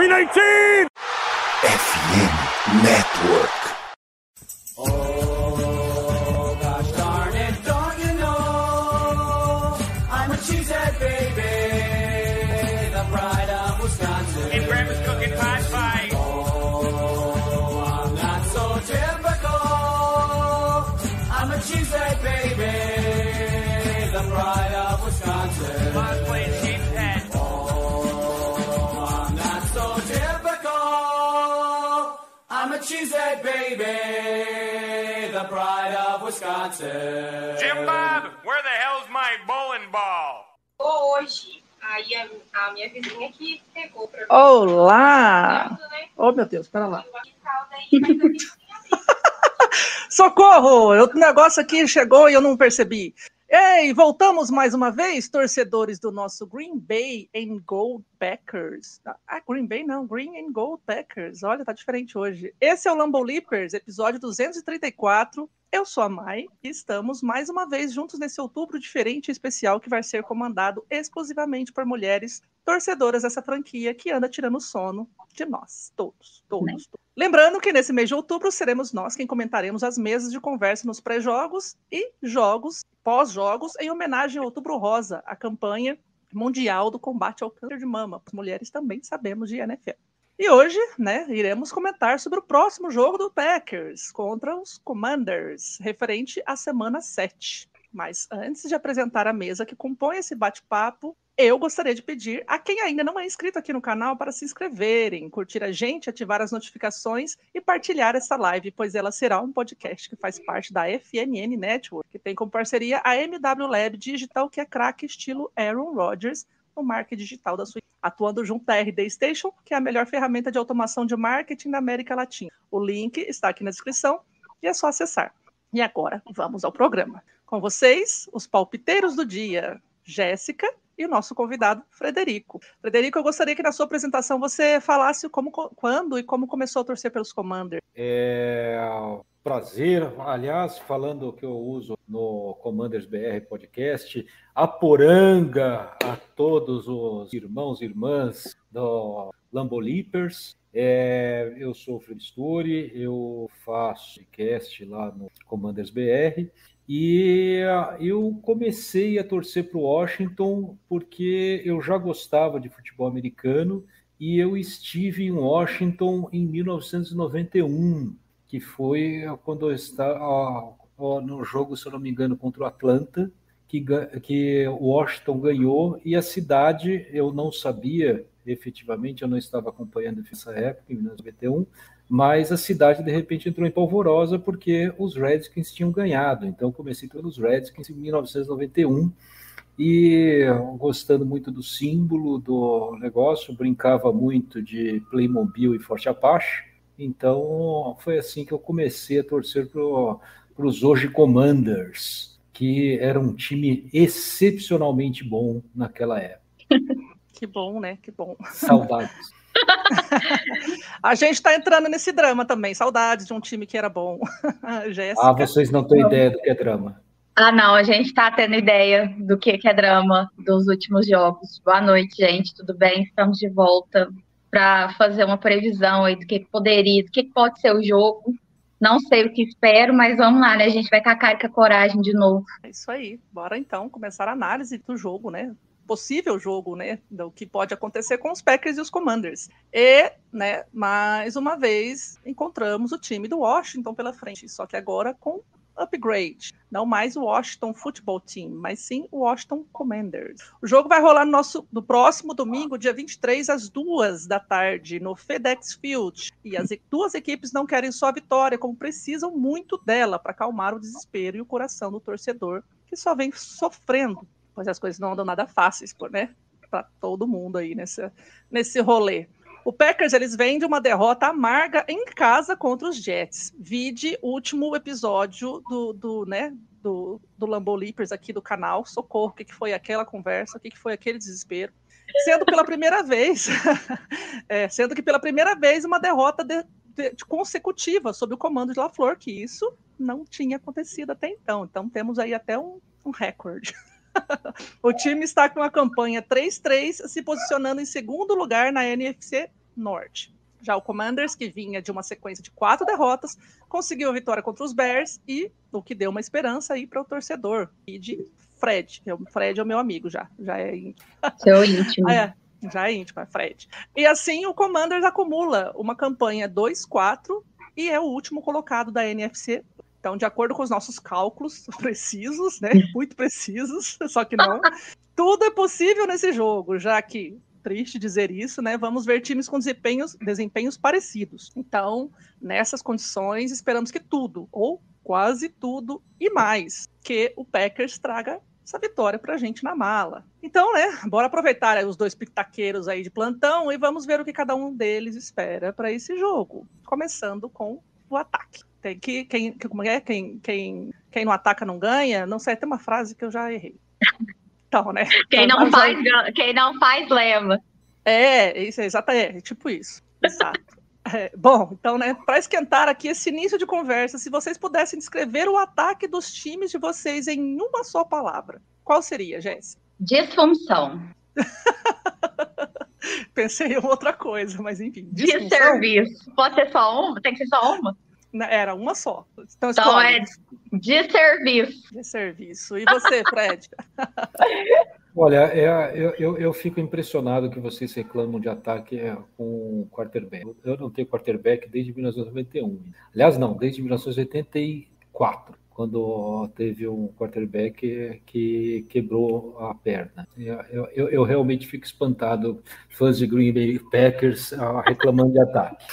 319! FM Network. A cheesehead baby, the pride of Wisconsin. Jim Bob, where the hell's my bowling ball? hoje. Aí a, a minha vizinha aqui pegou pra mim. Olá! Tanto, né? Oh, meu Deus, pera lá. Socorro! O negócio aqui chegou e eu não percebi. Ei, voltamos mais uma vez, torcedores do nosso Green Bay and Gold Packers. Ah, Green Bay não, Green and Gold Packers. Olha, tá diferente hoje. Esse é o Lambo Leapers, episódio 234. Eu sou a Mai e estamos mais uma vez juntos nesse outubro diferente e especial que vai ser comandado exclusivamente por mulheres torcedoras dessa franquia que anda tirando o sono de nós, todos, todos. todos. Lembrando que nesse mês de outubro seremos nós quem comentaremos as mesas de conversa nos pré-jogos e jogos, pós-jogos, em homenagem ao Outubro Rosa, a campanha mundial do combate ao câncer de mama. As mulheres também sabemos de NFL. E hoje, né, iremos comentar sobre o próximo jogo do Packers contra os Commanders, referente à semana 7. Mas antes de apresentar a mesa que compõe esse bate-papo, eu gostaria de pedir a quem ainda não é inscrito aqui no canal para se inscreverem, curtir a gente, ativar as notificações e partilhar essa live, pois ela será um podcast que faz parte da FNN Network, que tem como parceria a MW Lab Digital, que é craque estilo Aaron Rodgers no marketing digital da sua atuando junto da RD Station, que é a melhor ferramenta de automação de marketing da América Latina. O link está aqui na descrição e é só acessar. E agora, vamos ao programa. Com vocês, os palpiteiros do dia, Jéssica e o nosso convidado, Frederico. Frederico, eu gostaria que na sua apresentação você falasse como, quando e como começou a torcer pelos Commanders. É prazer, aliás, falando que eu uso no Commanders BR Podcast, a poranga a todos os irmãos e irmãs do Lambo Leapers. É, eu sou o Fred Story, eu faço podcast lá no Commanders BR e eu comecei a torcer para o Washington porque eu já gostava de futebol americano e eu estive em Washington em 1991, que foi quando eu estava no jogo, se eu não me engano, contra o Atlanta, que, que o Washington ganhou e a cidade, eu não sabia efetivamente, eu não estava acompanhando nessa época, em 1991, mas a cidade de repente entrou em polvorosa porque os Redskins tinham ganhado. Então comecei pelos Redskins em 1991 e gostando muito do símbolo do negócio, brincava muito de Playmobil e Forte Apache. Então foi assim que eu comecei a torcer para os hoje Commanders, que era um time excepcionalmente bom naquela época. Que bom, né? Que bom. Saudades. a gente está entrando nesse drama também. Saudades de um time que era bom. Jéssica. Ah, vocês não têm ideia do que é drama. Ah, não, a gente está tendo ideia do que é drama dos últimos jogos. Boa noite, gente. Tudo bem? Estamos de volta para fazer uma previsão aí do que poderia, do que pode ser o jogo. Não sei o que espero, mas vamos lá, né? A gente vai com a cara e com a coragem de novo. É isso aí. Bora então começar a análise do jogo, né? Possível jogo, né, do que pode acontecer com os Packers e os Commanders. E, né, mais uma vez encontramos o time do Washington pela frente, só que agora com upgrade, não mais o Washington Football Team, mas sim o Washington Commanders. O jogo vai rolar no nosso no próximo domingo, dia 23 às duas da tarde, no FedEx Field. E as duas equipes não querem só a vitória, como precisam muito dela para acalmar o desespero e o coração do torcedor que só vem sofrendo pois as coisas não andam nada fáceis, né? Para todo mundo aí nesse, nesse rolê. O Packers eles vêm de uma derrota amarga em casa contra os Jets. Vide o último episódio do, do, né, do, do Lambo Leapers aqui do canal. Socorro, o que, que foi aquela conversa, o que, que foi aquele desespero. Sendo pela primeira vez, é, sendo que pela primeira vez uma derrota de, de, de consecutiva sob o comando de LaFleur, que isso não tinha acontecido até então. Então temos aí até um, um recorde. o time está com a campanha 3-3, se posicionando em segundo lugar na NFC Norte. Já o Commanders, que vinha de uma sequência de quatro derrotas, conseguiu a vitória contra os Bears e o que deu uma esperança aí para o torcedor. E de Fred, é Fred é o meu amigo já, já é íntimo. Seu íntimo. Ah, é, já é íntimo, é Fred. E assim o Commanders acumula uma campanha 2-4 e é o último colocado da NFC. Então, de acordo com os nossos cálculos precisos, né? Muito precisos, só que não. Tudo é possível nesse jogo, já que triste dizer isso, né? Vamos ver times com desempenhos, desempenhos parecidos. Então, nessas condições, esperamos que tudo, ou quase tudo e mais, que o Packers traga essa vitória pra gente na mala. Então, né, bora aproveitar os dois pitaqueiros aí de plantão e vamos ver o que cada um deles espera para esse jogo. Começando com o ataque. Tem que quem, que- como é? Quem, quem, quem não ataca não ganha? Não sei, tem uma frase que eu já errei. Então, né? Quem não faz, quem não faz, leva. é, isso é exatamente, é, tipo isso. Exato. É, bom, então, né, para esquentar aqui esse início de conversa, se vocês pudessem descrever o ataque dos times de vocês em uma só palavra, qual seria, Jéssica? Disfunção. Pensei em outra coisa, mas enfim. disfunção? Desserviço. Pode ser só uma? Tem que ser só uma? Era uma só. Então, Então é desserviço. de serviço. E você, Fred? Olha, é, eu, eu, eu fico impressionado que vocês reclamam de ataque é, com quarterback. Eu não tenho quarterback desde 1991. Aliás, não, desde 1984, quando teve um quarterback que quebrou a perna. Eu, eu, eu realmente fico espantado, fãs de Green Bay Packers ah, reclamando de ataque.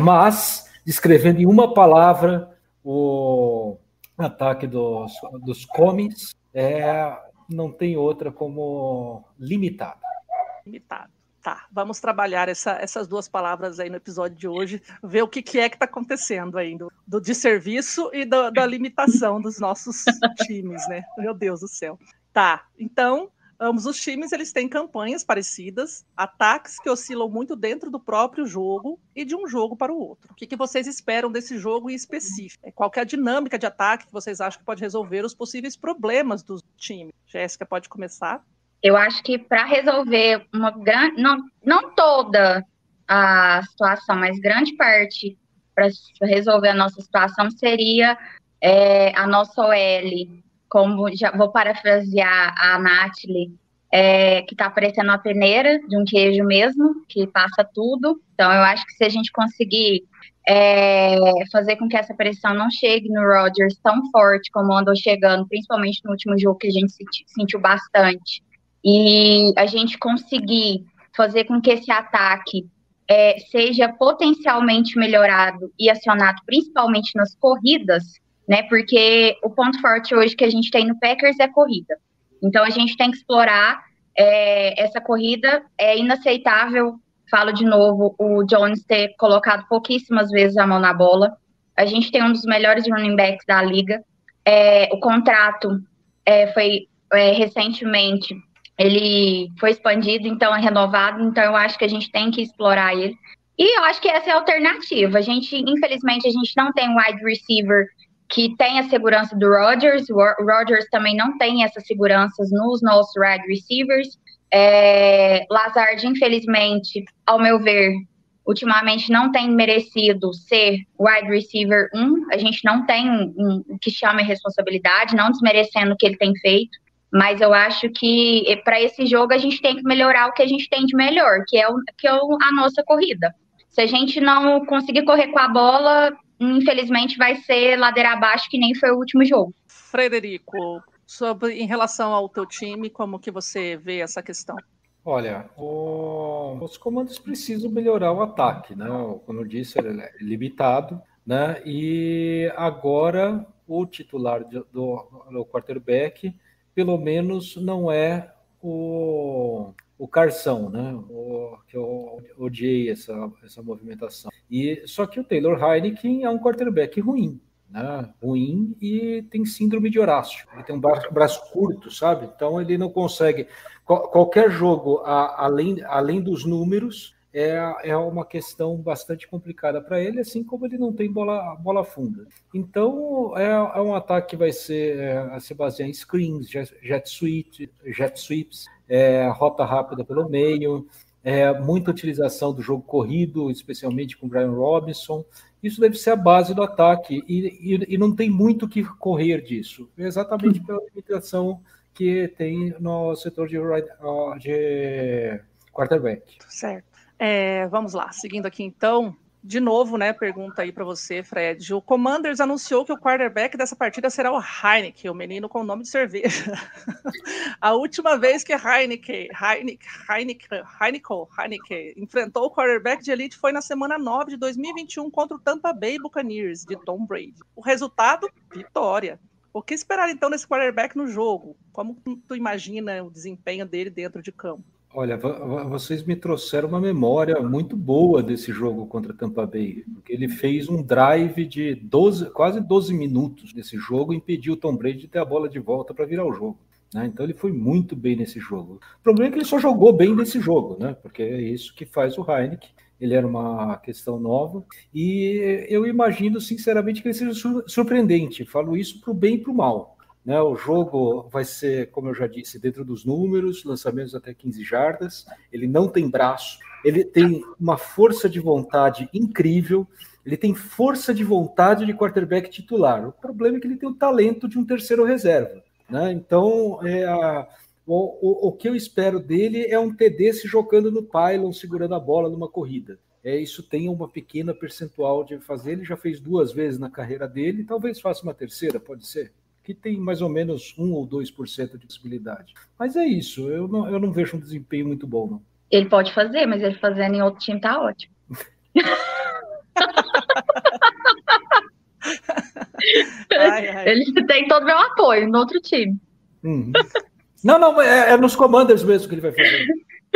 Mas, descrevendo em uma palavra o ataque dos, dos Comets, é, não tem outra como limitado. Limitado. Tá, vamos trabalhar essa- essas duas palavras aí no episódio de hoje, ver o que, que é que está acontecendo aí, do, do desserviço e do- da limitação dos nossos times, né? Meu Deus do céu. Tá, então, ambos os times eles têm campanhas parecidas, ataques que oscilam muito dentro do próprio jogo e de um jogo para o outro. O que, que vocês esperam desse jogo em específico? Qual que é a dinâmica de ataque que vocês acham que pode resolver os possíveis problemas dos times? Jéssica, pode começar? Eu acho que para resolver uma grande, não, não toda a situação, mas grande parte para resolver a nossa situação seria é, a nossa OL, como já vou parafrasear a Nathalie, é, que está parecendo uma peneira de um queijo mesmo, que passa tudo. Então eu acho que se a gente conseguir é, fazer com que essa pressão não chegue no Rodgers tão forte como andou chegando, principalmente no último jogo que a gente senti- sentiu bastante, e a gente conseguir fazer com que esse ataque é, seja potencialmente melhorado e acionado principalmente nas corridas, né? Porque o ponto forte hoje que a gente tem no Packers é corrida. Então a gente tem que explorar é, essa corrida. É inaceitável, falo de novo, o Jones ter colocado pouquíssimas vezes a mão na bola. A gente tem um dos melhores running backs da liga. É, o contrato é, foi é, recentemente ele foi expandido, então é renovado, então eu acho que a gente tem que explorar ele. E eu acho que essa é a alternativa. A gente, infelizmente, a gente não tem um wide receiver que tem a segurança do Rodgers. O Ro- Rodgers também não tem essas seguranças nos nossos wide receivers. É, Lazard, infelizmente, ao meu ver, ultimamente não tem merecido ser wide receiver 1. A gente não tem um, um- que chama de responsabilidade, não desmerecendo o que ele tem feito. Mas eu acho que para esse jogo a gente tem que melhorar o que a gente tem de melhor, que é, o, que é a nossa corrida. Se a gente não conseguir correr com a bola, infelizmente vai ser ladeira abaixo, que nem foi o último jogo. Frederico, sobre em relação ao teu time, como que você vê essa questão? Olha, o- os comandos precisam melhorar o ataque, né? Como eu disse, ele é limitado, né? E agora o titular de- do, do quarterback, pelo menos, não é o, o Carção, né? O, que eu odiei essa, essa movimentação. E só que o Taylor Heineken é um quarterback ruim. Né, ruim e tem síndrome de Horácio. Ele tem um braço, braço curto, sabe? Então ele não consegue qual- qualquer jogo a- além, além dos números é, é uma questão bastante complicada para ele, assim como ele não tem bola, bola funda. Então é, é um ataque que vai ser é, se basear em screens, jet, jet, sweep, jet sweeps, é, rota rápida pelo meio, é, muita utilização do jogo corrido, especialmente com Brian Robinson. Isso deve ser a base do ataque e, e, e não tem muito o que correr disso, exatamente pela limitação que tem no setor de, de quarterback. Certo. É, vamos lá, seguindo aqui então. De novo, né? Pergunta aí para você, Fred. O Commanders anunciou que o quarterback dessa partida será o Heineken, o menino com o nome de cerveja. a última vez que Heineken, Heineken, Heineken, Heineken, Heineken enfrentou o quarterback de elite foi na semana 9 de 2021 contra o Tampa Bay Buccaneers de Tom Brady. O resultado? Vitória. O que esperar então desse quarterback no jogo? Como tu imagina o desempenho dele dentro de campo? Olha, vocês me trouxeram uma memória muito boa desse jogo contra Tampa Bay, porque ele fez um drive de 12, quase 12 minutos nesse jogo e impediu o Tom Brady de ter a bola de volta para virar o jogo. Né? Então ele foi muito bem nesse jogo. O problema é que ele só jogou bem nesse jogo, né? porque é isso que faz o Heineken. Ele era uma questão nova e eu imagino sinceramente que ele seja surpreendente. Falo isso para o bem e para o mal. Né, o jogo vai ser, como eu já disse, dentro dos números, lançamentos até 15 jardas. Ele não tem braço, ele tem uma força de vontade incrível, ele tem força de vontade de quarterback titular. O problema é que ele tem o talento de um terceiro reserva. Né? Então, é a, o, o, o, que eu espero dele é um TD se jogando no pylon, segurando a bola numa corrida. É, isso tem uma pequena percentual de fazer. Ele já fez duas vezes na carreira dele, talvez faça uma terceira, pode ser que tem mais ou menos 1 ou 2% de possibilidade. Mas é isso, eu não, eu não vejo um desempenho muito bom, não. Ele pode fazer, mas ele fazendo em outro time tá ótimo. ai, ai. Ele tem todo o meu apoio no outro time. Uhum. Não, não, é, é, nos commanders mesmo que ele vai fazer.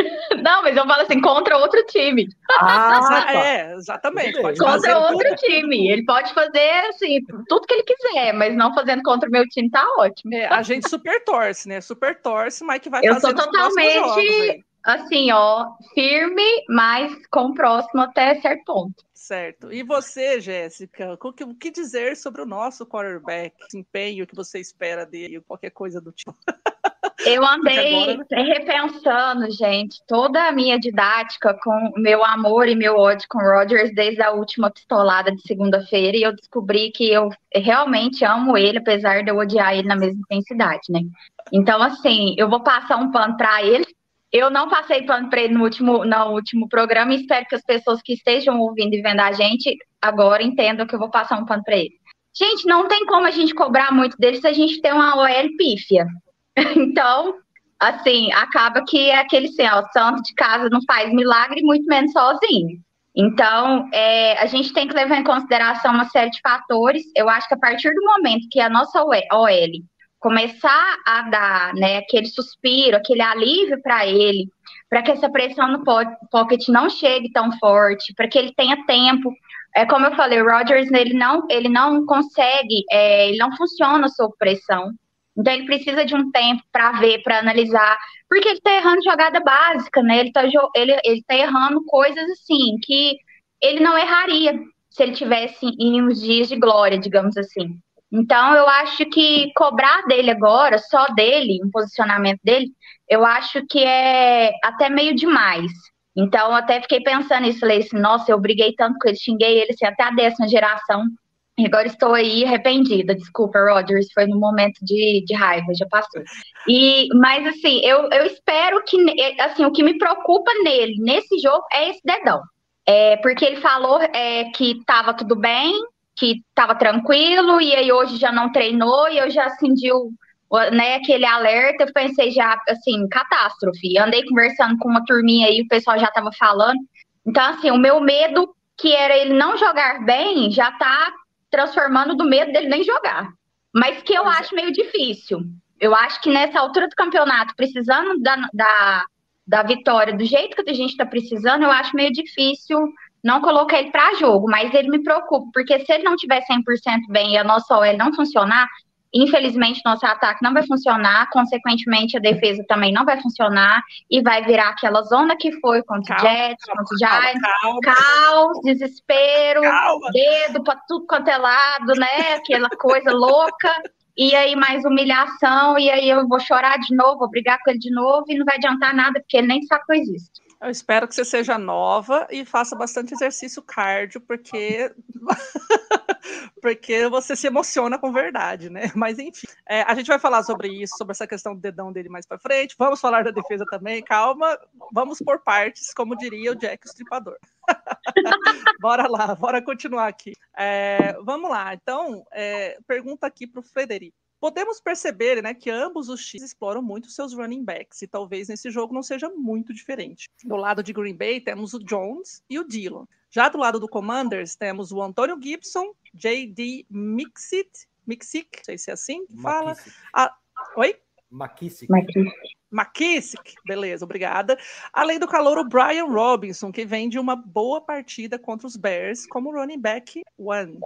Não, mas eu falo assim, contra outro time. Ah, é, exatamente. Pode contra outro tudo. time. Ele pode fazer, assim, tudo que ele quiser, mas não fazendo contra o meu time tá ótimo. É, a gente super torce, né? Super torce, mas que vai eu fazer Eu sou totalmente, assim, ó, firme, mas com o próximo até certo ponto. Certo. E você, Jéssica, o que, dizer sobre o nosso quarterback, desempenho que você espera dele, qualquer coisa do tipo? Eu andei repensando, gente, toda a minha didática com meu amor e meu ódio com Rogers desde a última pistolada de segunda-feira e eu descobri que eu realmente amo ele, apesar de eu odiar ele na mesma intensidade, né? Então, assim, eu vou passar um pano para ele. Eu não passei pano para ele no último, no último programa e espero que as pessoas que estejam ouvindo e vendo a gente agora entendam que eu vou passar um pano para ele. Gente, não tem como a gente cobrar muito dele se a gente tem uma OL pífia. Então, assim, acaba que é aquele assim, ó, santo de casa não faz milagre, muito menos sozinho. Então, é, a gente tem que levar em consideração uma série de fatores. Eu acho que a partir do momento que a nossa OL começar a dar né, aquele suspiro, aquele alívio para ele, para que essa pressão no pocket não chegue tão forte, para que ele tenha tempo. É como eu falei, o Rodgers ele não, ele não consegue, é, ele não funciona sob pressão. Então ele precisa de um tempo para ver, para analisar, porque ele está errando jogada básica, né? Ele está ele, ele tá errando coisas assim que ele não erraria se ele tivesse em uns dias de glória, digamos assim. Então eu acho que cobrar dele agora, só dele, o posicionamento dele, eu acho que é até meio demais. Então, até fiquei pensando nisso, falei assim, nossa, eu briguei tanto com ele, xinguei ele assim, até a décima geração Agora estou aí arrependida, desculpa, Rogers, foi no momento de, de raiva, já passou. E, mas assim, eu, eu espero que, assim, o que me preocupa nele, nesse jogo, é esse dedão. É, porque ele falou é, que estava tudo bem, que estava tranquilo, e aí hoje já não treinou, e eu já acendi né, aquele alerta, eu pensei já, assim, catástrofe. Andei conversando com uma turminha aí, o pessoal já estava falando. Então, assim, o meu medo, que era ele não jogar bem, já está transformando do medo dele nem jogar. Mas que eu é. acho meio difícil. Eu acho que nessa altura do campeonato, precisando da, da, da vitória do jeito que a gente está precisando, eu acho meio difícil não colocar ele para jogo. Mas ele me preocupa, porque se ele não tiver 100% bem e a nossa OL não funcionar, Infelizmente, nosso ataque não vai funcionar, consequentemente, a defesa também não vai funcionar e vai virar aquela zona que foi contra o Jets, contra o Giants, caos, desespero, calma. dedo para tudo quanto é lado, né? Aquela coisa louca. E aí, mais humilhação, e aí eu vou chorar de novo, vou brigar com ele de novo, e não vai adiantar nada, porque ele nem sabe que eu existo. Eu espero que você seja nova e faça bastante exercício cardio, porque porque você se emociona com verdade, né? Mas enfim, é, a gente vai falar sobre isso, sobre essa questão do dedão dele mais para frente. Vamos falar da defesa também, calma. Vamos por partes, como diria o Jack o Estripador. bora lá, bora continuar aqui. É, vamos lá. Então, é, pergunta aqui para o Frederico. Podemos perceber né, que ambos os X exploram muito seus running backs, e talvez nesse jogo não seja muito diferente. Do lado de Green Bay, temos o Jones e o Dillon. Já do lado do Commanders, temos o Antônio Gibson, J.D. Mixit, Mixic, não sei se é assim que fala. Oi? McKissick. McKissick, beleza, obrigada. Além do calor, o Brian Robinson, que vem de uma boa partida contra os Bears como running back one.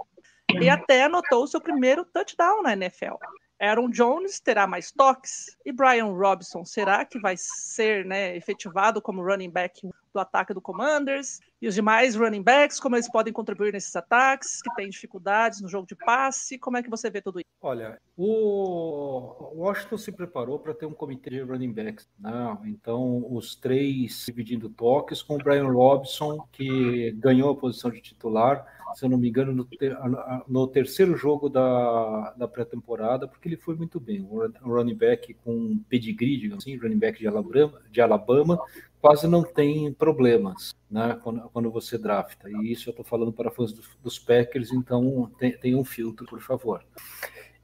E até anotou seu primeiro touchdown na NFL. Aaron Jones terá mais toques e Brian Robinson será que vai ser né, efetivado como running back do ataque do Commanders? E os demais running backs, como eles podem contribuir nesses ataques, que têm dificuldades no jogo de passe? Como é que você vê tudo isso? Olha, o Washington se preparou para ter um comitê de running backs. Né? Então, os três dividindo toques com o Brian Robinson, que ganhou a posição de titular se eu não me engano, no, ter, no terceiro jogo da, da pré-temporada, porque ele foi muito bem. Um running back com pedigree, digamos assim, running back de Alabama, de Alabama quase não tem problemas né, quando, quando você drafta. E isso eu estou falando para fãs dos, dos Packers, então tem, tem um filtro, por favor.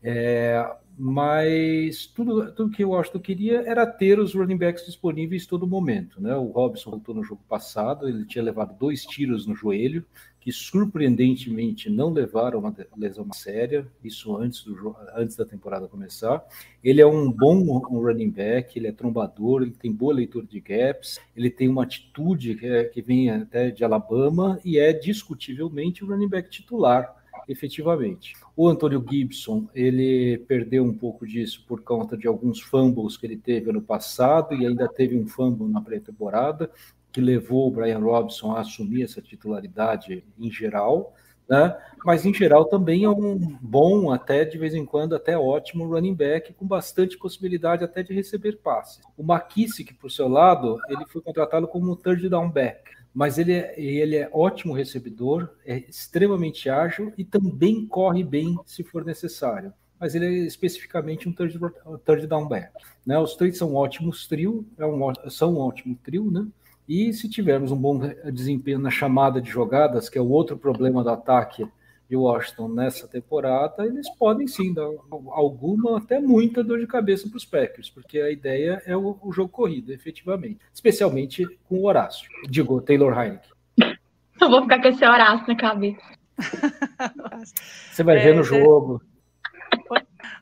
É, mas tudo, tudo que o Washington queria era ter os running backs disponíveis todo momento. Né? O Robson voltou no jogo passado, ele tinha levado dois tiros no joelho, que surpreendentemente não levaram uma lesão séria, isso antes, do, antes da temporada começar. Ele é um bom running back, ele é trombador, ele tem boa leitura de gaps, ele tem uma atitude que, é, que vem até de Alabama e é discutivelmente o running back titular efetivamente. O Antônio Gibson, ele perdeu um pouco disso por conta de alguns fumbles que ele teve ano passado e ainda teve um fumble na pré-temporada, que levou o Brian Robson a assumir essa titularidade em geral, né? Mas em geral também é um bom, até de vez em quando, até ótimo running back, com bastante possibilidade até de receber passes. O McKissick, por seu lado, ele foi contratado como third down back mas ele é, ele é ótimo recebedor, é extremamente ágil e também corre bem se for necessário. Mas ele é especificamente um third, third down back. Né? Os três são ótimos trio, é um, são um ótimo trio, né? E se tivermos um bom desempenho na chamada de jogadas, que é o outro problema do ataque de Washington nessa temporada, eles podem sim dar alguma, até muita dor de cabeça para os Packers, porque a ideia é o, o, jogo corrido, efetivamente. Especialmente com o Horácio. Digo, Taylor Heineken. Eu vou ficar com esse Horácio na cabeça. Você vai é, ver no jogo.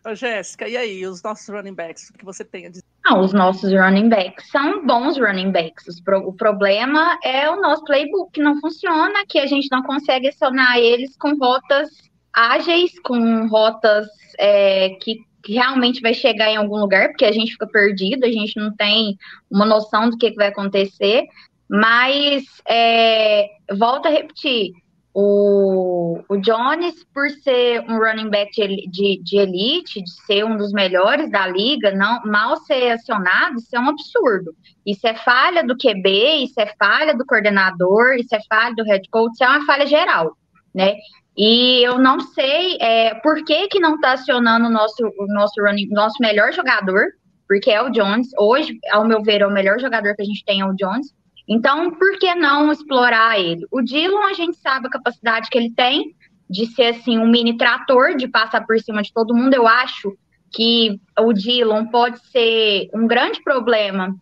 Ô, Jéssica, e aí, os nossos running backs, o que você tem a dizer? Não, os nossos running backs são bons running backs. O problema é o nosso playbook que não funciona, que a gente não consegue acionar eles com rotas ágeis, com rotas é, que realmente vai chegar em algum lugar, porque a gente fica perdido, a gente não tem uma noção do que, que vai acontecer. Mas, é, volto a repetir, o, o Jones, por ser um running back de, de, de, elite, de ser um dos melhores da liga, não mal ser acionado, isso é um absurdo. Isso é falha do QB, isso é falha do coordenador, isso é falha do head coach, isso é uma falha geral, né? E eu não sei é, por que, que não está acionando o nosso, o nosso, running, nosso melhor jogador, porque é o Jones. Hoje, ao meu ver, é o melhor jogador que a gente tem é o Jones. Então, por que não explorar ele? O Dillon, a gente sabe a capacidade que ele tem de ser assim um mini trator, de passar por cima de todo mundo. Eu acho que o Dillon pode ser um grande problema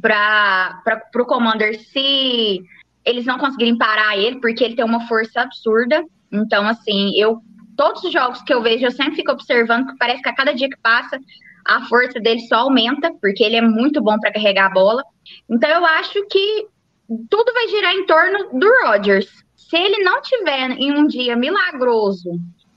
para o Commander se eles não conseguirem parar ele, porque ele tem uma força absurda. Então, assim, eu todos os jogos que eu vejo, eu sempre fico observando que parece que a cada dia que passa, a força dele só aumenta, porque ele é muito bom para carregar a bola. Então eu acho que tudo vai girar em torno do Rodgers. Se ele não tiver em um dia milagroso,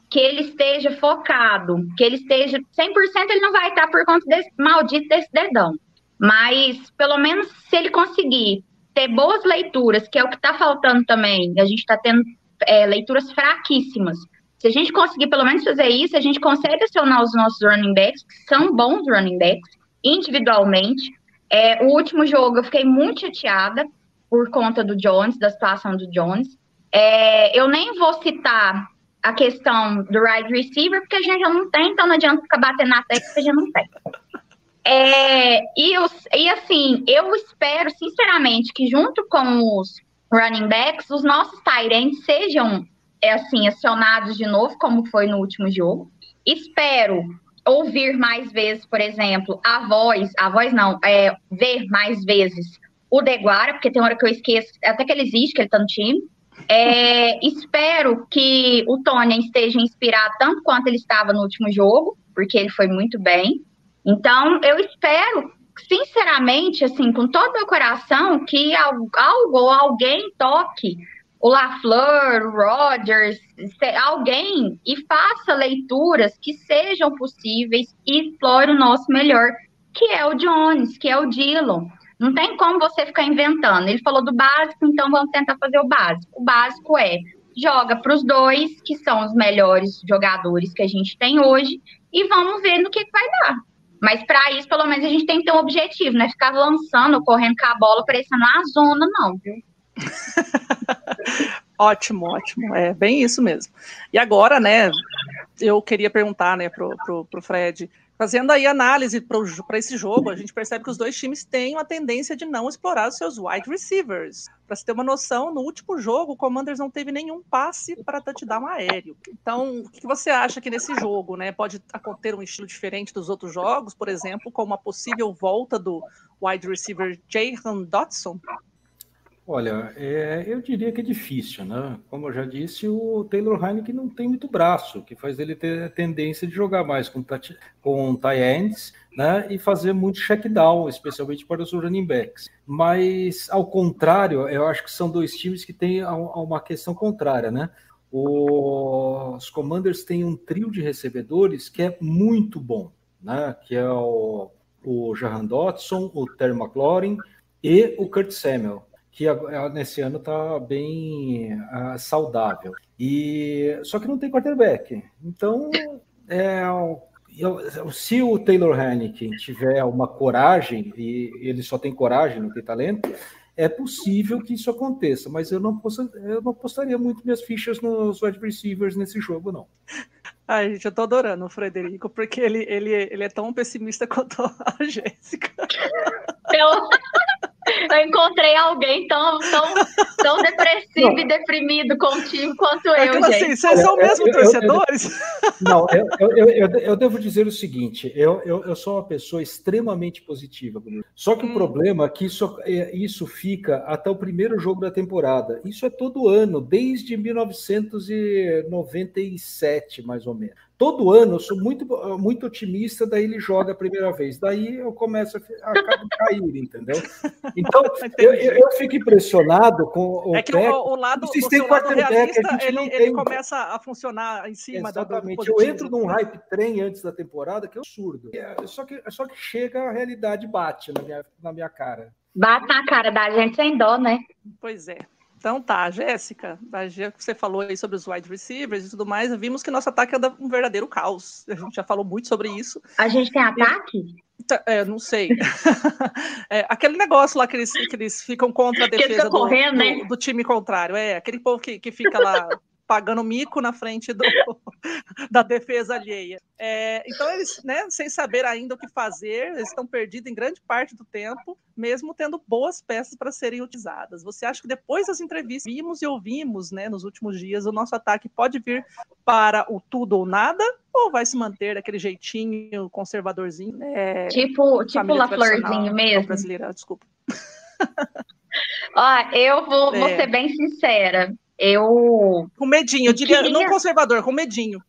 que ele esteja focado, que ele esteja 100%, ele não vai estar por conta desse maldito desse dedão. Mas pelo menos se ele conseguir ter boas leituras, que é o que está faltando também, a gente está tendo é, leituras fraquíssimas. Se a gente conseguir pelo menos fazer isso, a gente consegue acionar os nossos running backs, que são bons running backs, individualmente. É, o último jogo eu fiquei muito chateada, por conta do Jones, da situação do Jones. É, eu nem vou citar a questão do wide receiver, porque a gente já não tem, então não adianta ficar batendo na tecla a gente não tem. É, e, os, e assim, eu espero, sinceramente, que junto com os running backs, os nossos Tyrants sejam é, assim, acionados de novo, como foi no último jogo. Espero ouvir mais vezes, por exemplo, a voz, a voz não, é, ver mais vezes o Deguara, porque tem hora que eu esqueço, até que ele existe, que ele tá no time. É, espero que o Tony esteja inspirado tanto quanto ele estava no último jogo, porque ele foi muito bem. Então, eu espero, sinceramente, assim, com todo meu coração, que algo ou alguém toque o LaFleur, o Rodgers, alguém e faça leituras que sejam possíveis e explore o nosso melhor, que é o Jones, que é o Dillon. Não tem como você ficar inventando. Ele falou do básico, então vamos tentar fazer o básico. O básico é joga para os dois, que são os melhores jogadores que a gente tem hoje, e vamos ver no que, que vai dar. Mas para isso, pelo menos, a gente tem que ter um objetivo, não é ficar lançando, correndo com a bola, parecendo uma zona, não, viu? ótimo, ótimo. É bem isso mesmo. E agora, né, eu queria perguntar, né, pro, pro, pro Fred, Fazendo aí análise para esse jogo, a gente percebe que os dois times têm uma tendência de não explorar os seus wide receivers. Para se ter uma noção, no último jogo, o Commanders não teve nenhum passe para touchdown aéreo. Então, o que você acha que nesse jogo né, pode ter um estilo diferente dos outros jogos, por exemplo, com uma possível volta do wide receiver Jahan Dotson? Olha, é, eu diria que é difícil, né? Como eu já disse, o Taylor Heineken não tem muito braço, que faz ele ter a tendência de jogar mais com, com tie ends, né? E fazer muito check down, especialmente para os running backs. Mas, ao contrário, eu acho que são dois times que têm uma questão contrária, né? Os Commanders têm um trio de recebedores que é muito bom, né? Que é o, o Jahan Dotson, o Terry McLaurin e o Kurt Samuel que nesse ano está bem uh, saudável. E só que não tem quarterback. Então, é, eu, se o Taylor Haneke tiver uma coragem e ele só tem coragem, não tem talento, é possível que isso aconteça. Mas eu não, posso, eu não postaria muito minhas fichas nos wide receivers nesse jogo, não. Ai, gente, eu tô adorando o Frederico, porque ele, ele, ele é tão pessimista quanto a Jéssica. Eu... Eu encontrei alguém tão, tão, tão depressivo não. e deprimido contigo quanto é eu, assim, gente. Vocês são mesmo eu, torcedores? Eu, não, eu, eu, devo dizer o seguinte: eu, eu, sou uma pessoa extremamente positiva. Só que hum. o problema é que isso, é, isso fica até o primeiro jogo da temporada. Isso é todo ano, desde 1997, mais ou menos todo ano eu sou muito, muito otimista, daí ele joga a primeira vez, daí eu começo a, a cair, entendeu? Então eu, eu, fico impressionado com o é que o, o lado, o sistema quarterback, a gente ele, não tem... ele começa a funcionar em cima Exatamente. Da, eu entro num hype trem antes da temporada que é absurdo. É, só que só que chega a realidade bate na minha, na minha cara. Bate na cara da gente sem dó, né? Pois é. Então tá, Jéssica, você falou aí sobre os wide receivers e tudo mais, vimos que nosso ataque é um verdadeiro caos. A gente já falou muito sobre isso. A gente tem ataque? Tá, é, não sei. é, aquele negócio lá que eles, que eles ficam contra a defesa do, correndo, do, né? do, time contrário. É, aquele povo que, que fica lá pagando mico na frente do, da defesa alheia. É, então, eles, né, sem saber ainda o que fazer, eles estão perdidos em grande parte do tempo, mesmo tendo boas peças para serem utilizadas. Você acha que depois das entrevistas, vimos e ouvimos né, nos últimos dias, o nosso ataque pode vir para o tudo ou nada? Ou vai se manter daquele jeitinho conservadorzinho? Né, tipo tipo LaFleurzinho mesmo? Brasileira, desculpa. Ó, eu vou, é. vou ser bem sincera eu. Com medinho, eu diria, queria... não conservador, com medinho.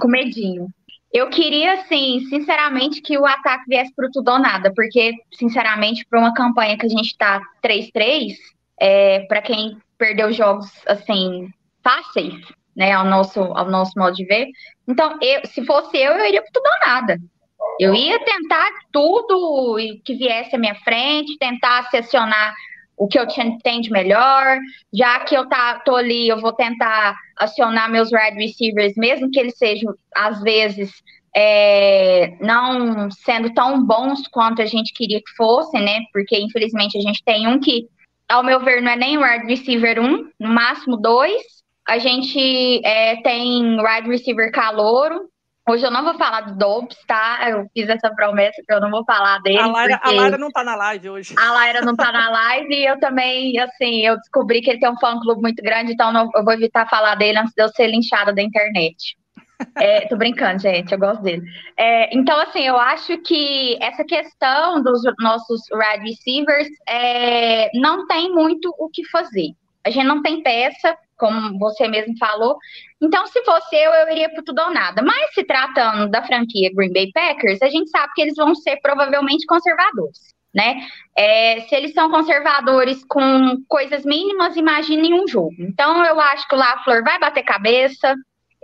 Com medinho. Eu queria, assim, sinceramente, que o ataque viesse para tudo ou nada, porque, sinceramente, para uma campanha que a gente está 3-3, é, para quem perdeu jogos, assim, fáceis, né, ao nosso, ao nosso modo de ver. Então, eu, se fosse eu, eu iria para tudo ou nada. Eu ia tentar tudo que viesse à minha frente, tentar selecionar o que eu tenho de melhor. Já que eu tá, tô ali, eu vou tentar acionar meus wide receivers, mesmo que eles sejam, às vezes, é, não sendo tão bons quanto a gente queria que fossem, né? Porque, infelizmente, a gente tem um que ao meu ver, não é nem wide receiver 1, no máximo 2. A gente é, tem wide receiver calouro. Hoje eu não vou falar do Dobbs, tá? Eu fiz essa promessa que eu não vou falar dele. A Lara, a Lara não tá na live hoje. a Laira não tá na live e eu também, assim, eu descobri que ele tem um fã-clube muito grande, então não- eu vou evitar falar dele antes de eu ser linchada da internet. É, tô brincando, gente, eu gosto dele. É, então, assim, eu acho que essa questão dos nossos wide receivers é, não tem muito o que fazer. A gente não tem peça, como você mesmo falou. Então, se fosse eu, eu iria pro tudo ou nada. Mas se tratando da franquia Green Bay Packers, a gente sabe que eles vão ser provavelmente conservadores, né? É, se eles são conservadores com coisas mínimas, imaginem um jogo. Então, eu acho que o LaFleur vai bater cabeça.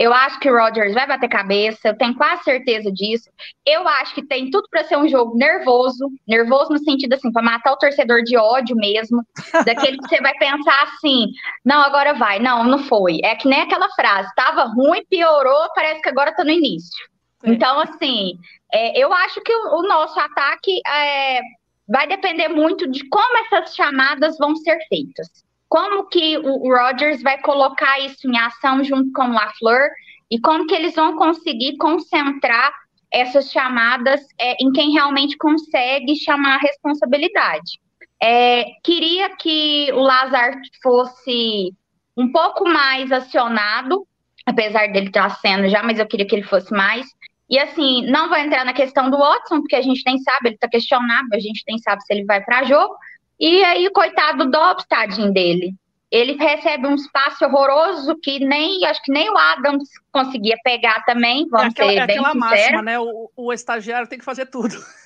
Eu acho que o Rodgers vai bater cabeça, eu tenho quase certeza disso. Eu acho que tem tudo para ser um jogo nervoso, nervoso no sentido assim, para matar o torcedor de ódio mesmo, daquele que você vai pensar assim, não, agora vai, não, não foi. É que nem aquela frase, estava ruim, piorou, parece que agora tá no início. Sim. Então, assim, é, eu acho que o, o nosso ataque é, vai depender muito de como essas chamadas vão ser feitas. Como que o Rodgers vai colocar isso em ação junto com o LaFleur e como que eles vão conseguir concentrar essas chamadas é, em quem realmente consegue chamar a responsabilidade. É, queria que o Lazar fosse um pouco mais acionado, apesar dele estar sendo já, mas eu queria que ele fosse mais. E assim, não vou entrar na questão do Watson, porque a gente nem sabe, ele está questionável, a gente nem sabe se ele vai para jogo. E aí, coitado do Dobbs, tadinho dele. Ele recebe um espaço horroroso que nem, acho que nem o Adams conseguia pegar também, É vamos aquela, ser é bem aquela sinceros. máxima, né? O, o estagiário tem que fazer tudo.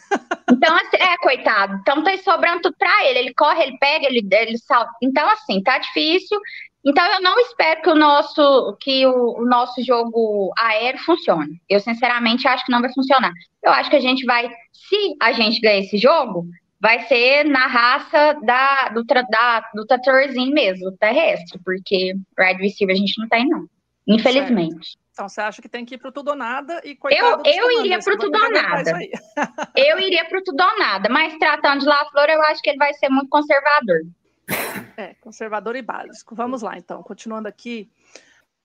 Então, assim, é, coitado. Então tá sobrando tudo pra ele. Ele corre, ele pega, ele, ele salta. Então, assim, tá difícil. Então, eu não espero que o nosso, que o, o nosso jogo aéreo funcione. Eu, sinceramente, acho que não vai funcionar. Eu acho que a gente vai, se a gente ganhar esse jogo, vai ser na raça da, do, tra- da, do tratorzinho mesmo, terrestre, porque wide receiver a gente não tem, não. Infelizmente. Então você acha que tem que ir pro tudo ou nada e coitado Eu- eu iria vai tudo ou nada. Eu iria pro tudo ou nada, mas tratando de LaFleur, eu acho que ele vai ser muito conservador. É, conservador e básico. Vamos lá, então. Continuando aqui.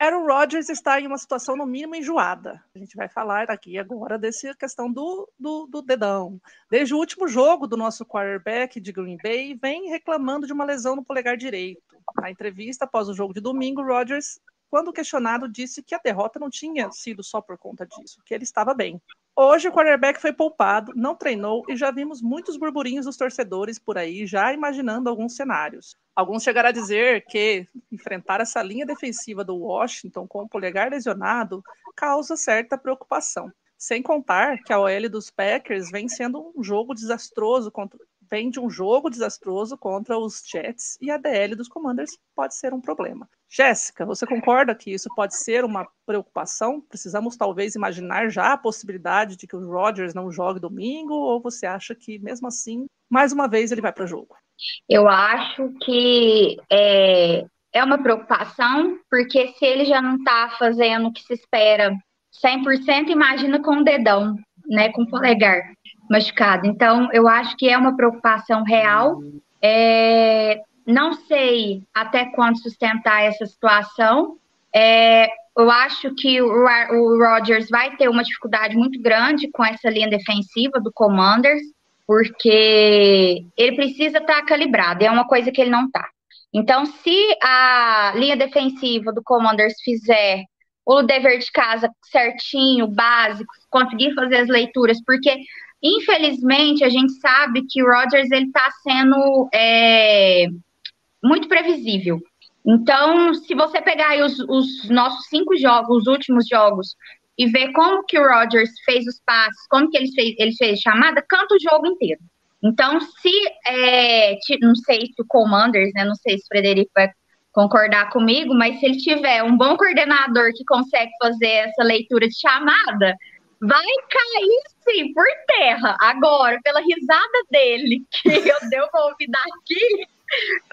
Aaron Rodgers está em uma situação, no mínimo, enjoada. A gente vai falar aqui agora dessa questão do, do, do dedão. Desde o último jogo do nosso quarterback de Green Bay, vem reclamando de uma lesão no polegar direito. Na entrevista após o jogo de domingo, Rodgers, quando questionado, disse que a derrota não tinha sido só por conta disso, que ele estava bem. Hoje o quarterback foi poupado, não treinou e já vimos muitos burburinhos dos torcedores por aí já imaginando alguns cenários. Alguns chegaram a dizer que enfrentar essa linha defensiva do Washington com o polegar lesionado causa certa preocupação. Sem contar que a OL dos Packers vem sendo um jogo desastroso contra vem de um jogo desastroso contra os Jets e a DL dos Commanders pode ser um problema. Jéssica, você concorda que isso pode ser uma preocupação? Precisamos talvez imaginar já a possibilidade de que o Rodgers não jogue domingo ou você acha que mesmo assim, mais uma vez ele vai para o jogo? Eu acho que é, é uma preocupação, porque se ele já não está fazendo o que se espera 100%, imagina com o dedão, né, com o polegar machucado. Então, eu acho que é uma preocupação real. É, não sei até quando sustentar essa situação. É, eu acho que o, Rodgers vai ter uma dificuldade muito grande com essa linha defensiva do Commanders, porque ele precisa estar calibrado, e é uma coisa que ele não está. Então, se a linha defensiva do Commanders fizer o dever de casa certinho, básico, conseguir fazer as leituras, porque infelizmente a gente sabe que o Rodgers está sendo é, muito previsível. Então, se você pegar os, os nossos cinco jogos, os últimos jogos, e ver como que o Rodgers fez os passes, como que ele fez, ele fez chamada, canta o jogo inteiro. Então, se é, não sei se o Commanders, né? Não sei se o Frederico vai concordar comigo, mas se ele tiver um bom coordenador que consegue fazer essa leitura de chamada, vai cair sim por terra. Agora, pela risada dele, que eu deu pra ouvir daqui,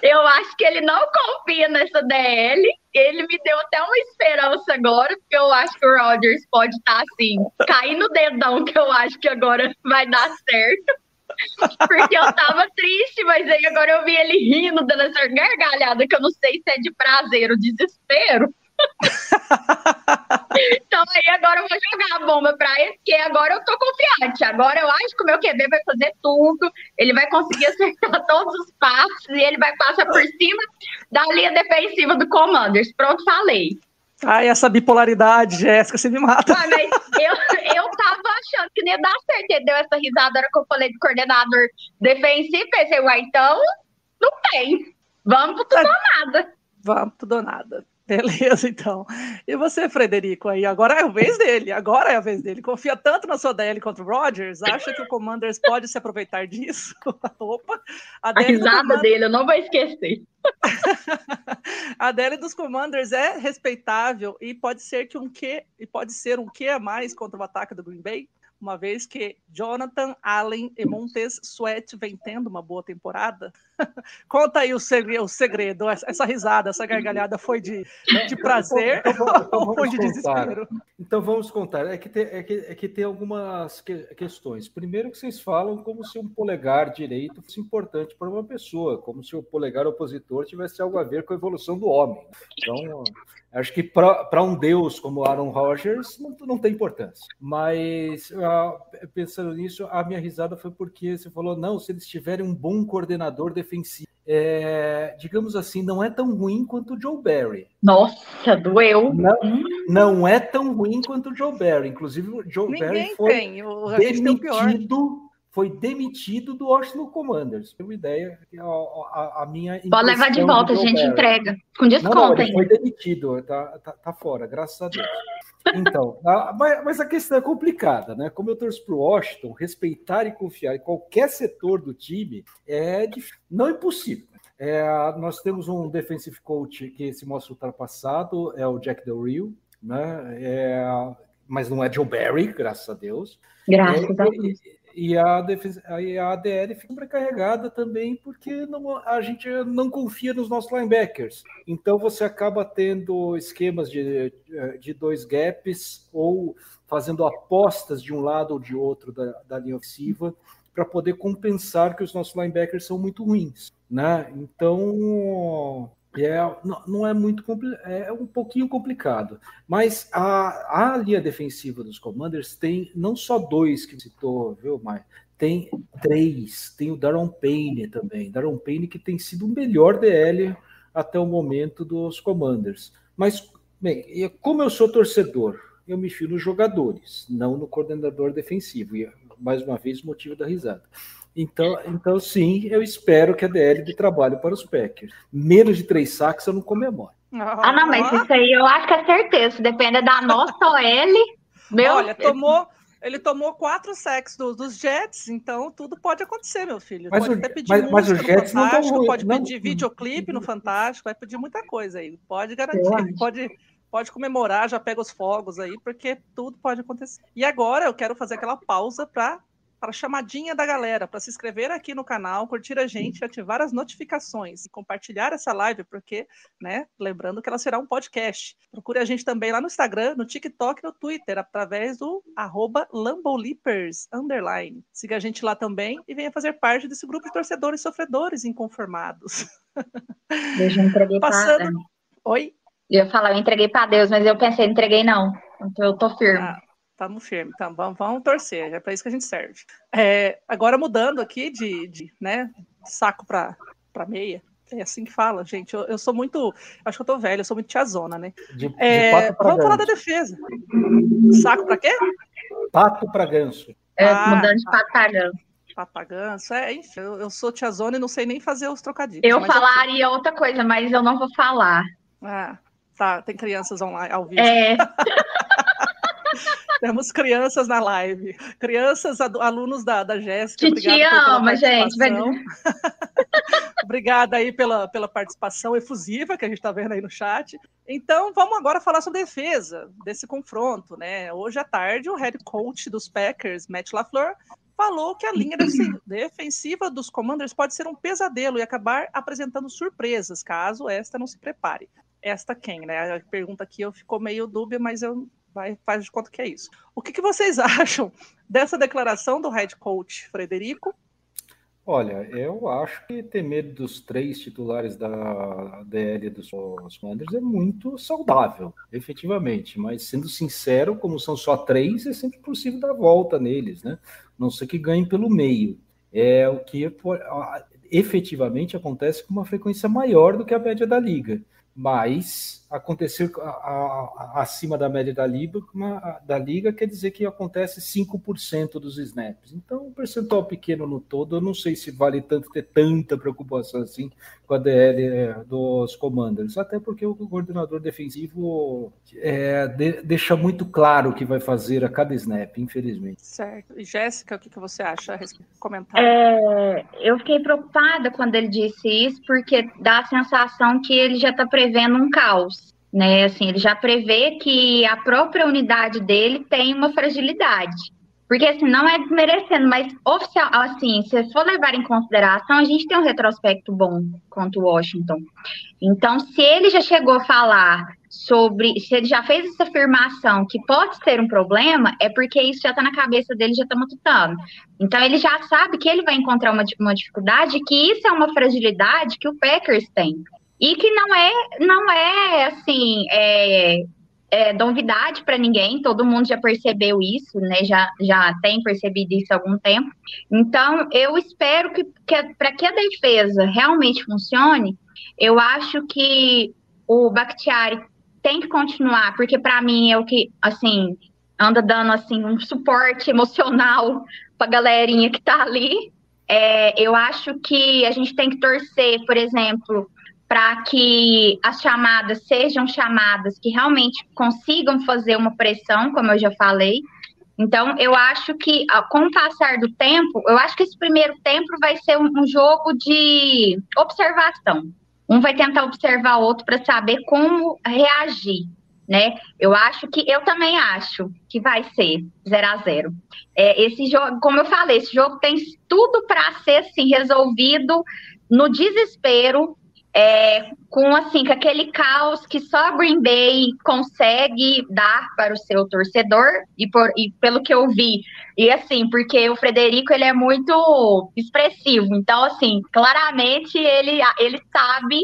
eu acho que ele não confia nessa DL. Ele me deu até uma esperança agora, porque eu acho que o Rodgers pode estar assim, cair no dedão, que eu acho que agora vai dar certo. Porque eu tava triste, mas aí agora eu vi ele rindo, dando essa gargalhada que eu não sei se é de prazer ou desespero. então aí agora eu vou jogar a bomba pra ele, porque agora eu tô confiante. Agora eu acho que o meu QB vai fazer tudo, ele vai conseguir acertar todos os passos e ele vai passar por cima da linha defensiva do Commanders. Pronto, falei. Ai, essa bipolaridade, Jéssica, você me mata. Ah, mas eu, eu tava achando que não ia dar certo. Ele deu essa risada na hora que eu falei do coordenador defensivo. Pensei, uai, então não tem. Vamos pro tudo ou nada. Vamos, tudo ou nada. Beleza, então. E você, Frederico, aí? Agora é a vez dele. Agora é a vez dele. Confia tanto na sua DL contra o Rogers? Acha que o Commanders pode se aproveitar disso? Opa! A DL do risada Commanders- dele, eu não vou esquecer. a DL dos Commanders é respeitável e pode ser que um Q e pode ser um Q a mais contra o ataque do Green Bay, uma vez que Jonathan Allen e Montez Sweat vem tendo uma boa temporada. Conta aí o segredo, o segredo, essa risada, essa gargalhada foi de, de prazer Então então ou foi de contar. desespero? Então vamos contar. É que tem, é que, é que tem algumas que- questões. Primeiro que vocês falam como se um polegar direito fosse importante para uma pessoa, como se o polegar opositor tivesse algo a ver com a evolução do homem. Então, acho que para um deus como Aaron Rodgers não, não tem importância. Mas ah, pensando nisso, a minha risada foi porque você falou, não, se eles tiverem um bom coordenador defensivo, é, digamos assim, não é tão ruim quanto o Joe Barry. Nossa, doeu. Não, não é tão ruim quanto o Joe Barry. Inclusive, o Joe Barry Ninguém foi tem, o, gente tem o pior. Foi demitido do Washington Commanders. Tem uma ideia, a, a- a minha Pode levar de volta, a gente entrega. Com Não, desconto não, ainda. foi demitido, tá, tá, tá fora, graças a Deus. Então, a- mas, mas a questão é complicada, né? Como eu torço para o Washington, respeitar e confiar em qualquer setor do time é não impossível. É, nós temos um defensive coach que se mostra ultrapassado, é o Jack Del Rio, né? É, mas não é Joe Barry, graças a Deus. Graças É, a Deus. E a, aí a ADL fica sobrecarregada também porque não, a gente não confia nos nossos linebackers. Então você acaba tendo esquemas de, de dois gaps ou fazendo apostas de um lado ou de outro da, da linha ofensiva para poder compensar que os nossos linebackers são muito ruins. Né? Então é, não, não é muito é um pouquinho complicado. Mas a, a linha defensiva dos Commanders tem não só dois que citou, viu, Maia? Tem três. Tem o Daron Payne também. Daron Payne que tem sido o melhor DL até o momento dos Commanders. Mas, bem, como eu sou torcedor, eu me fio nos jogadores, não no coordenador defensivo. E, mais uma vez, motivo da risada. Então, então, sim, eu espero que a DL dê trabalho para os Packers. Menos de três saques eu não comemoro. Ah, não, mas isso aí eu acho que é certeza. Se depender da nossa OL, meu. Olha, tomou, ele tomou quatro sacks do- dos Jets, então tudo pode acontecer, meu filho. Mas pode o- até pedir mas- mas música os no Jets não tão Fantástico, ruim- pode não- pedir videoclipe no Fantástico, vai pedir muita coisa aí. Pode garantir, pode, pode comemorar, já pega os fogos aí, porque tudo pode acontecer. E agora eu quero fazer aquela pausa para para chamadinha da galera, para se inscrever aqui no canal, curtir a gente, ativar as notificações e compartilhar essa live, porque, né, lembrando que ela será um podcast. Procure a gente também lá no Instagram, no TikTok e no Twitter, através do arroba Lambolipers, underline. Siga a gente lá também e venha fazer parte desse grupo de torcedores sofredores inconformados. Eu já entreguei Passando-. Oi? Eu ia falar, eu entreguei pra Deus, mas eu pensei, entreguei não. Então eu tô firme. Ah, Tamo firme, então vamos, vamos torcer, é para isso que a gente serve. É, agora mudando aqui de, de né, saco para meia, é assim que fala, gente. Eu, eu sou muito, acho que eu tô velha, eu sou muito tiazona, né? De, de É, pato para vamos falar da ganso. defesa. Saco para quê? Pato para ganso. É, Ah, mudando de tá. patagão. Papaganço, é, enfim, eu, eu sou tiazona e não sei nem fazer os trocadilhos. Eu falaria outra coisa, mas eu não vou falar. Ah, tá, tem crianças online ao vivo. É, Temos crianças na live. Crianças, alunos da, da Jéssica. te ama, gente. Obrigada aí pela, pela participação efusiva que a gente está vendo aí no chat. Então, vamos agora falar sobre defesa desse confronto, né? Hoje à tarde, o head coach dos Packers, Matt LaFleur, falou que a linha defe- defensiva dos Commanders pode ser um pesadelo e acabar apresentando surpresas, caso esta não se prepare. Esta quem, né? A pergunta aqui eu ficou meio dúbia, mas eu vai, faz de conta que é isso. O que, que vocês acham dessa declaração do head coach Frederico Olha, eu acho que ter medo dos três titulares da DL dos Commanders é muito saudável, efetivamente. Mas, sendo sincero, como são só três, é sempre possível dar volta neles, né? Não sei que ganhem pelo meio. É o que efetivamente acontece com uma frequência maior do que a média da liga mas acontecer a, a, a, acima da média da liga, uma, da liga quer dizer que acontece 5% dos snaps. Então, um percentual pequeno no todo, eu não sei se vale tanto ter tanta preocupação assim com a DL é, dos Commanders, até porque o coordenador defensivo é, de, deixa muito claro o que vai fazer a cada snap, infelizmente. Certo. E Jéssica, o que, que você acha a comentar? É, eu fiquei preocupada quando ele disse isso, porque dá a sensação que ele já está prevendo um caos, né? Assim, ele já prevê que a própria unidade dele tem uma fragilidade. Porque, assim, não é desmerecendo, mas oficial, assim, se for levar em consideração, a gente tem um retrospecto bom contra o Washington. Então, se ele já chegou a falar sobre, se ele já fez essa afirmação que pode ser um problema, é porque isso já está na cabeça dele, já está matutando. Então, ele já sabe que ele vai encontrar uma, uma dificuldade, que isso é uma fragilidade que o Packers tem. E que não é, não é assim, é, é novidade para ninguém, todo mundo já percebeu isso, né? Já, já tem percebido isso há algum tempo. Então, eu espero que, que para que a defesa realmente funcione, eu acho que o Bakhtiari tem que continuar, porque para mim é o que, assim, anda dando assim um suporte emocional para a galerinha que está ali. É, eu acho que a gente tem que torcer, por exemplo, para que as chamadas sejam chamadas que realmente consigam fazer uma pressão, como eu já falei. Então, eu acho que, com o passar do tempo, eu acho que esse primeiro tempo vai ser um, jogo de observação. Um vai tentar observar o outro para saber como reagir, né? Eu acho que, eu também acho que vai ser 0 a 0 é, Esse jogo, como eu falei, esse jogo tem tudo para ser, assim, resolvido no desespero, é, com assim, com aquele caos que só Green Bay consegue dar para o seu torcedor, e, por, e pelo que eu vi, e assim, porque o Frederico ele é muito expressivo, então assim, claramente ele, ele sabe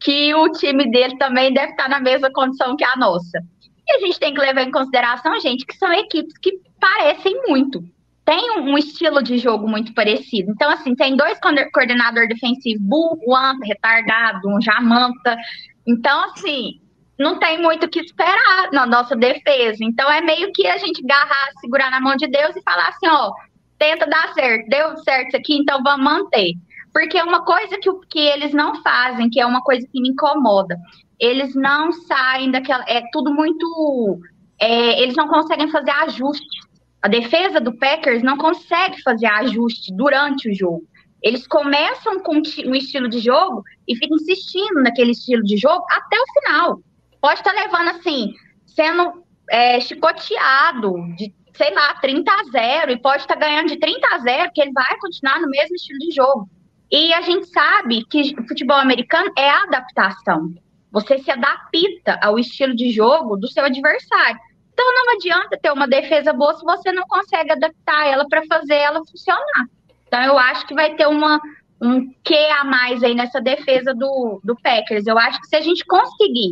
que o time dele também deve estar na mesma condição que a nossa. E a gente tem que levar em consideração, gente, que são equipes que parecem muito tem um estilo de jogo muito parecido. Então, assim, tem dois coordenadores defensivos, burro, um retardado, um jamanta. Então, assim, não tem muito o que esperar na nossa defesa. Então, é meio que a gente agarrar, segurar na mão de Deus e falar assim, ó, tenta dar certo, deu certo isso aqui, então vamos manter. Porque uma coisa que, que eles não fazem, que é uma coisa que me incomoda, eles não saem daquela. É tudo muito. É, eles não conseguem fazer ajustes a defesa do Packers não consegue fazer ajuste durante o jogo. Eles começam com um estilo de jogo e ficam insistindo naquele estilo de jogo até o final. Pode estar levando assim, sendo é, chicoteado de, sei lá, 30 a 0 e pode estar ganhando de 30 a 0, que ele vai continuar no mesmo estilo de jogo. E a gente sabe que o futebol americano é adaptação. Você se adapta ao estilo de jogo do seu adversário. Então não adianta ter uma defesa boa se você não consegue adaptar ela para fazer ela funcionar. Então eu acho que vai ter uma, um que a mais aí nessa defesa do, do Packers. Eu acho que se a gente conseguir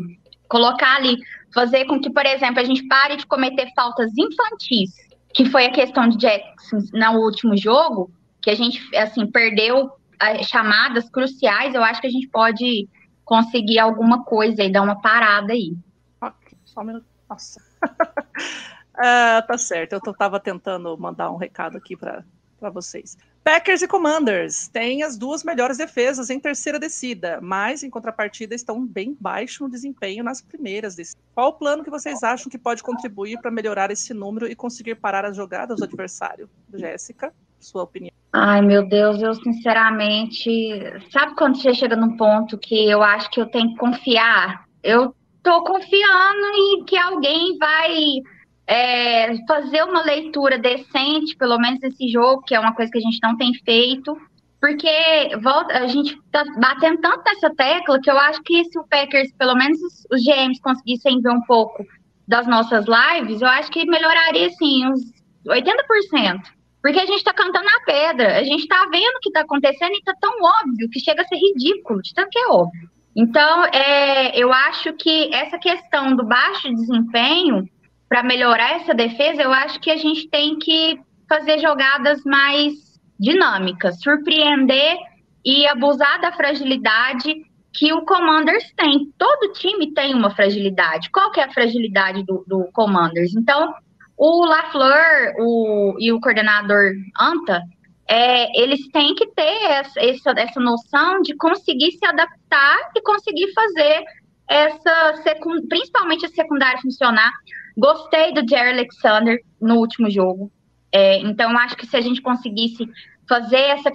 colocar ali, fazer com que, por exemplo, a gente pare de cometer faltas infantis, que foi a questão de Jackson no último jogo, que a gente assim perdeu chamadas cruciais, eu acho que a gente pode conseguir alguma coisa e dar uma parada aí. Só um minuto. Nossa. ah, tá certo. Eu estava tentando mandar um recado aqui para vocês. Packers e Commanders têm as duas melhores defesas em terceira descida, mas em contrapartida estão bem baixo no desempenho nas primeiras descidas. Qual o plano que vocês acham que pode contribuir para melhorar esse número e conseguir parar as jogadas do adversário? Jéssica, sua opinião. Ai, meu Deus, eu sinceramente. Sabe quando você chega num ponto que eu acho que eu tenho que confiar? Eu estou confiando em que alguém vai é, fazer uma leitura decente, pelo menos esse jogo, que é uma coisa que a gente não tem feito. Porque volta, a gente está batendo tanto nessa tecla que eu acho que se o Packers, pelo menos os GMs, conseguissem ver um pouco das nossas lives, eu acho que melhoraria assim uns 80%. Porque a gente está cantando na pedra, a gente está vendo o que está acontecendo e está tão óbvio que chega a ser ridículo, de tanto que é óbvio. Então, é, eu acho que essa questão do baixo desempenho, para melhorar essa defesa, eu acho que a gente tem que fazer jogadas mais dinâmicas, surpreender e abusar da fragilidade que o Commanders tem. Todo time tem uma fragilidade. Qual que é a fragilidade do, do Commanders? Então, o LaFleur o, e o coordenador Anta, é, eles têm que ter essa, essa, essa noção de conseguir se adaptar e conseguir fazer essa, principalmente a secundária funcionar. Gostei do Jerry Alexander no último jogo. É, então, acho que se a gente conseguisse fazer essa,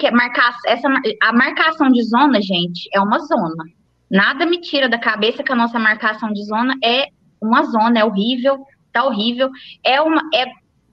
essa a marcação de zona, gente, é uma zona. Nada me tira da cabeça que a nossa marcação de zona é uma zona, é horrível, tá horrível. É uma. É,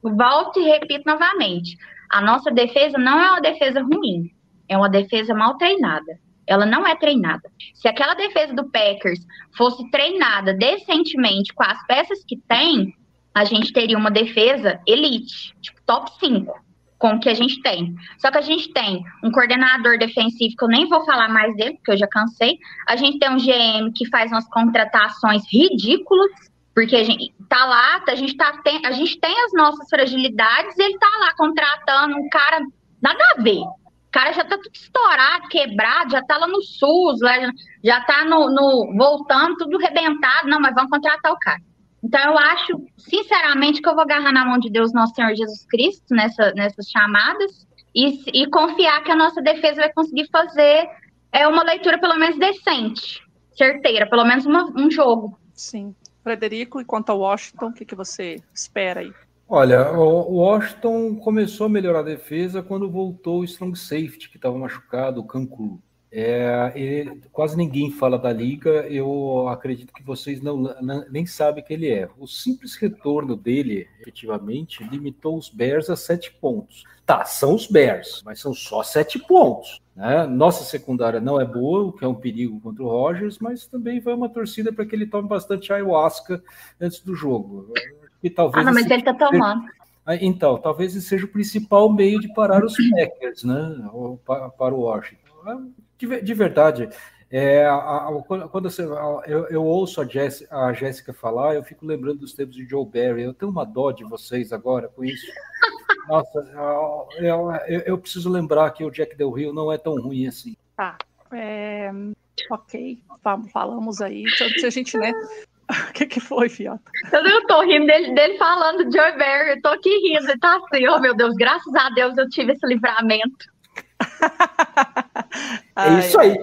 volto e repito novamente. A nossa defesa não é uma defesa ruim, é uma defesa mal treinada. Ela não é treinada. Se aquela defesa do Packers fosse treinada decentemente com as peças que tem, a gente teria uma defesa elite, tipo top 5 com o que a gente tem. Só que a gente tem um coordenador defensivo, que eu nem vou falar mais dele, porque eu já cansei. A gente tem um GM que faz umas contratações ridículas, porque a gente tá lá, a gente, tá, tem, a gente tem as nossas fragilidades, e ele tá lá contratando um cara nada a ver. O cara já tá tudo estourado, quebrado, já tá lá no SUS, já, já tá no, no voltando, tudo rebentado. Não, mas vamos contratar o cara. Então, eu acho, sinceramente, que eu vou agarrar na mão de Deus, nosso Senhor Jesus Cristo, nessa, nessas chamadas, e, e confiar que a nossa defesa vai conseguir fazer é, uma leitura pelo menos decente, certeira, pelo menos uma, um jogo. Sim. Frederico, e quanto ao Washington, o que, que você espera aí? Olha, o Washington começou a melhorar a defesa quando voltou o strong safety, que estava machucado, o Cancun. É, ele, quase ninguém fala da liga, eu acredito que vocês não, não, nem sabem que ele é. O simples retorno dele, efetivamente, limitou os Bears a sete pontos. Tá, são os Bears, mas são só sete pontos. Né? Nossa secundária não é boa, o que é um perigo contra o Rogers, mas também vai uma torcida para que ele tome bastante ayahuasca antes do jogo. E talvez ah, não, mas ele está tomando. Ah, então, talvez esse seja o principal meio de parar os Packers, né? Para o Washington de, de verdade, é, a, a, quando você, eu, eu, ouço a, Jess, a Jéssica falar, eu fico lembrando dos tempos de Joe Barry. Eu tenho uma dó de vocês agora com isso. Nossa, eu, eu, eu preciso lembrar que o Jack Del Rio não é tão ruim assim. Tá. É, ok, falamos aí. Então, se a gente, né? O que, que foi, Fiota? Eu não tô rindo dele, dele falando de Joe Barry, eu tô aqui rindo, ele tá assim, oh meu Deus, graças a Deus eu tive esse livramento. é isso aí.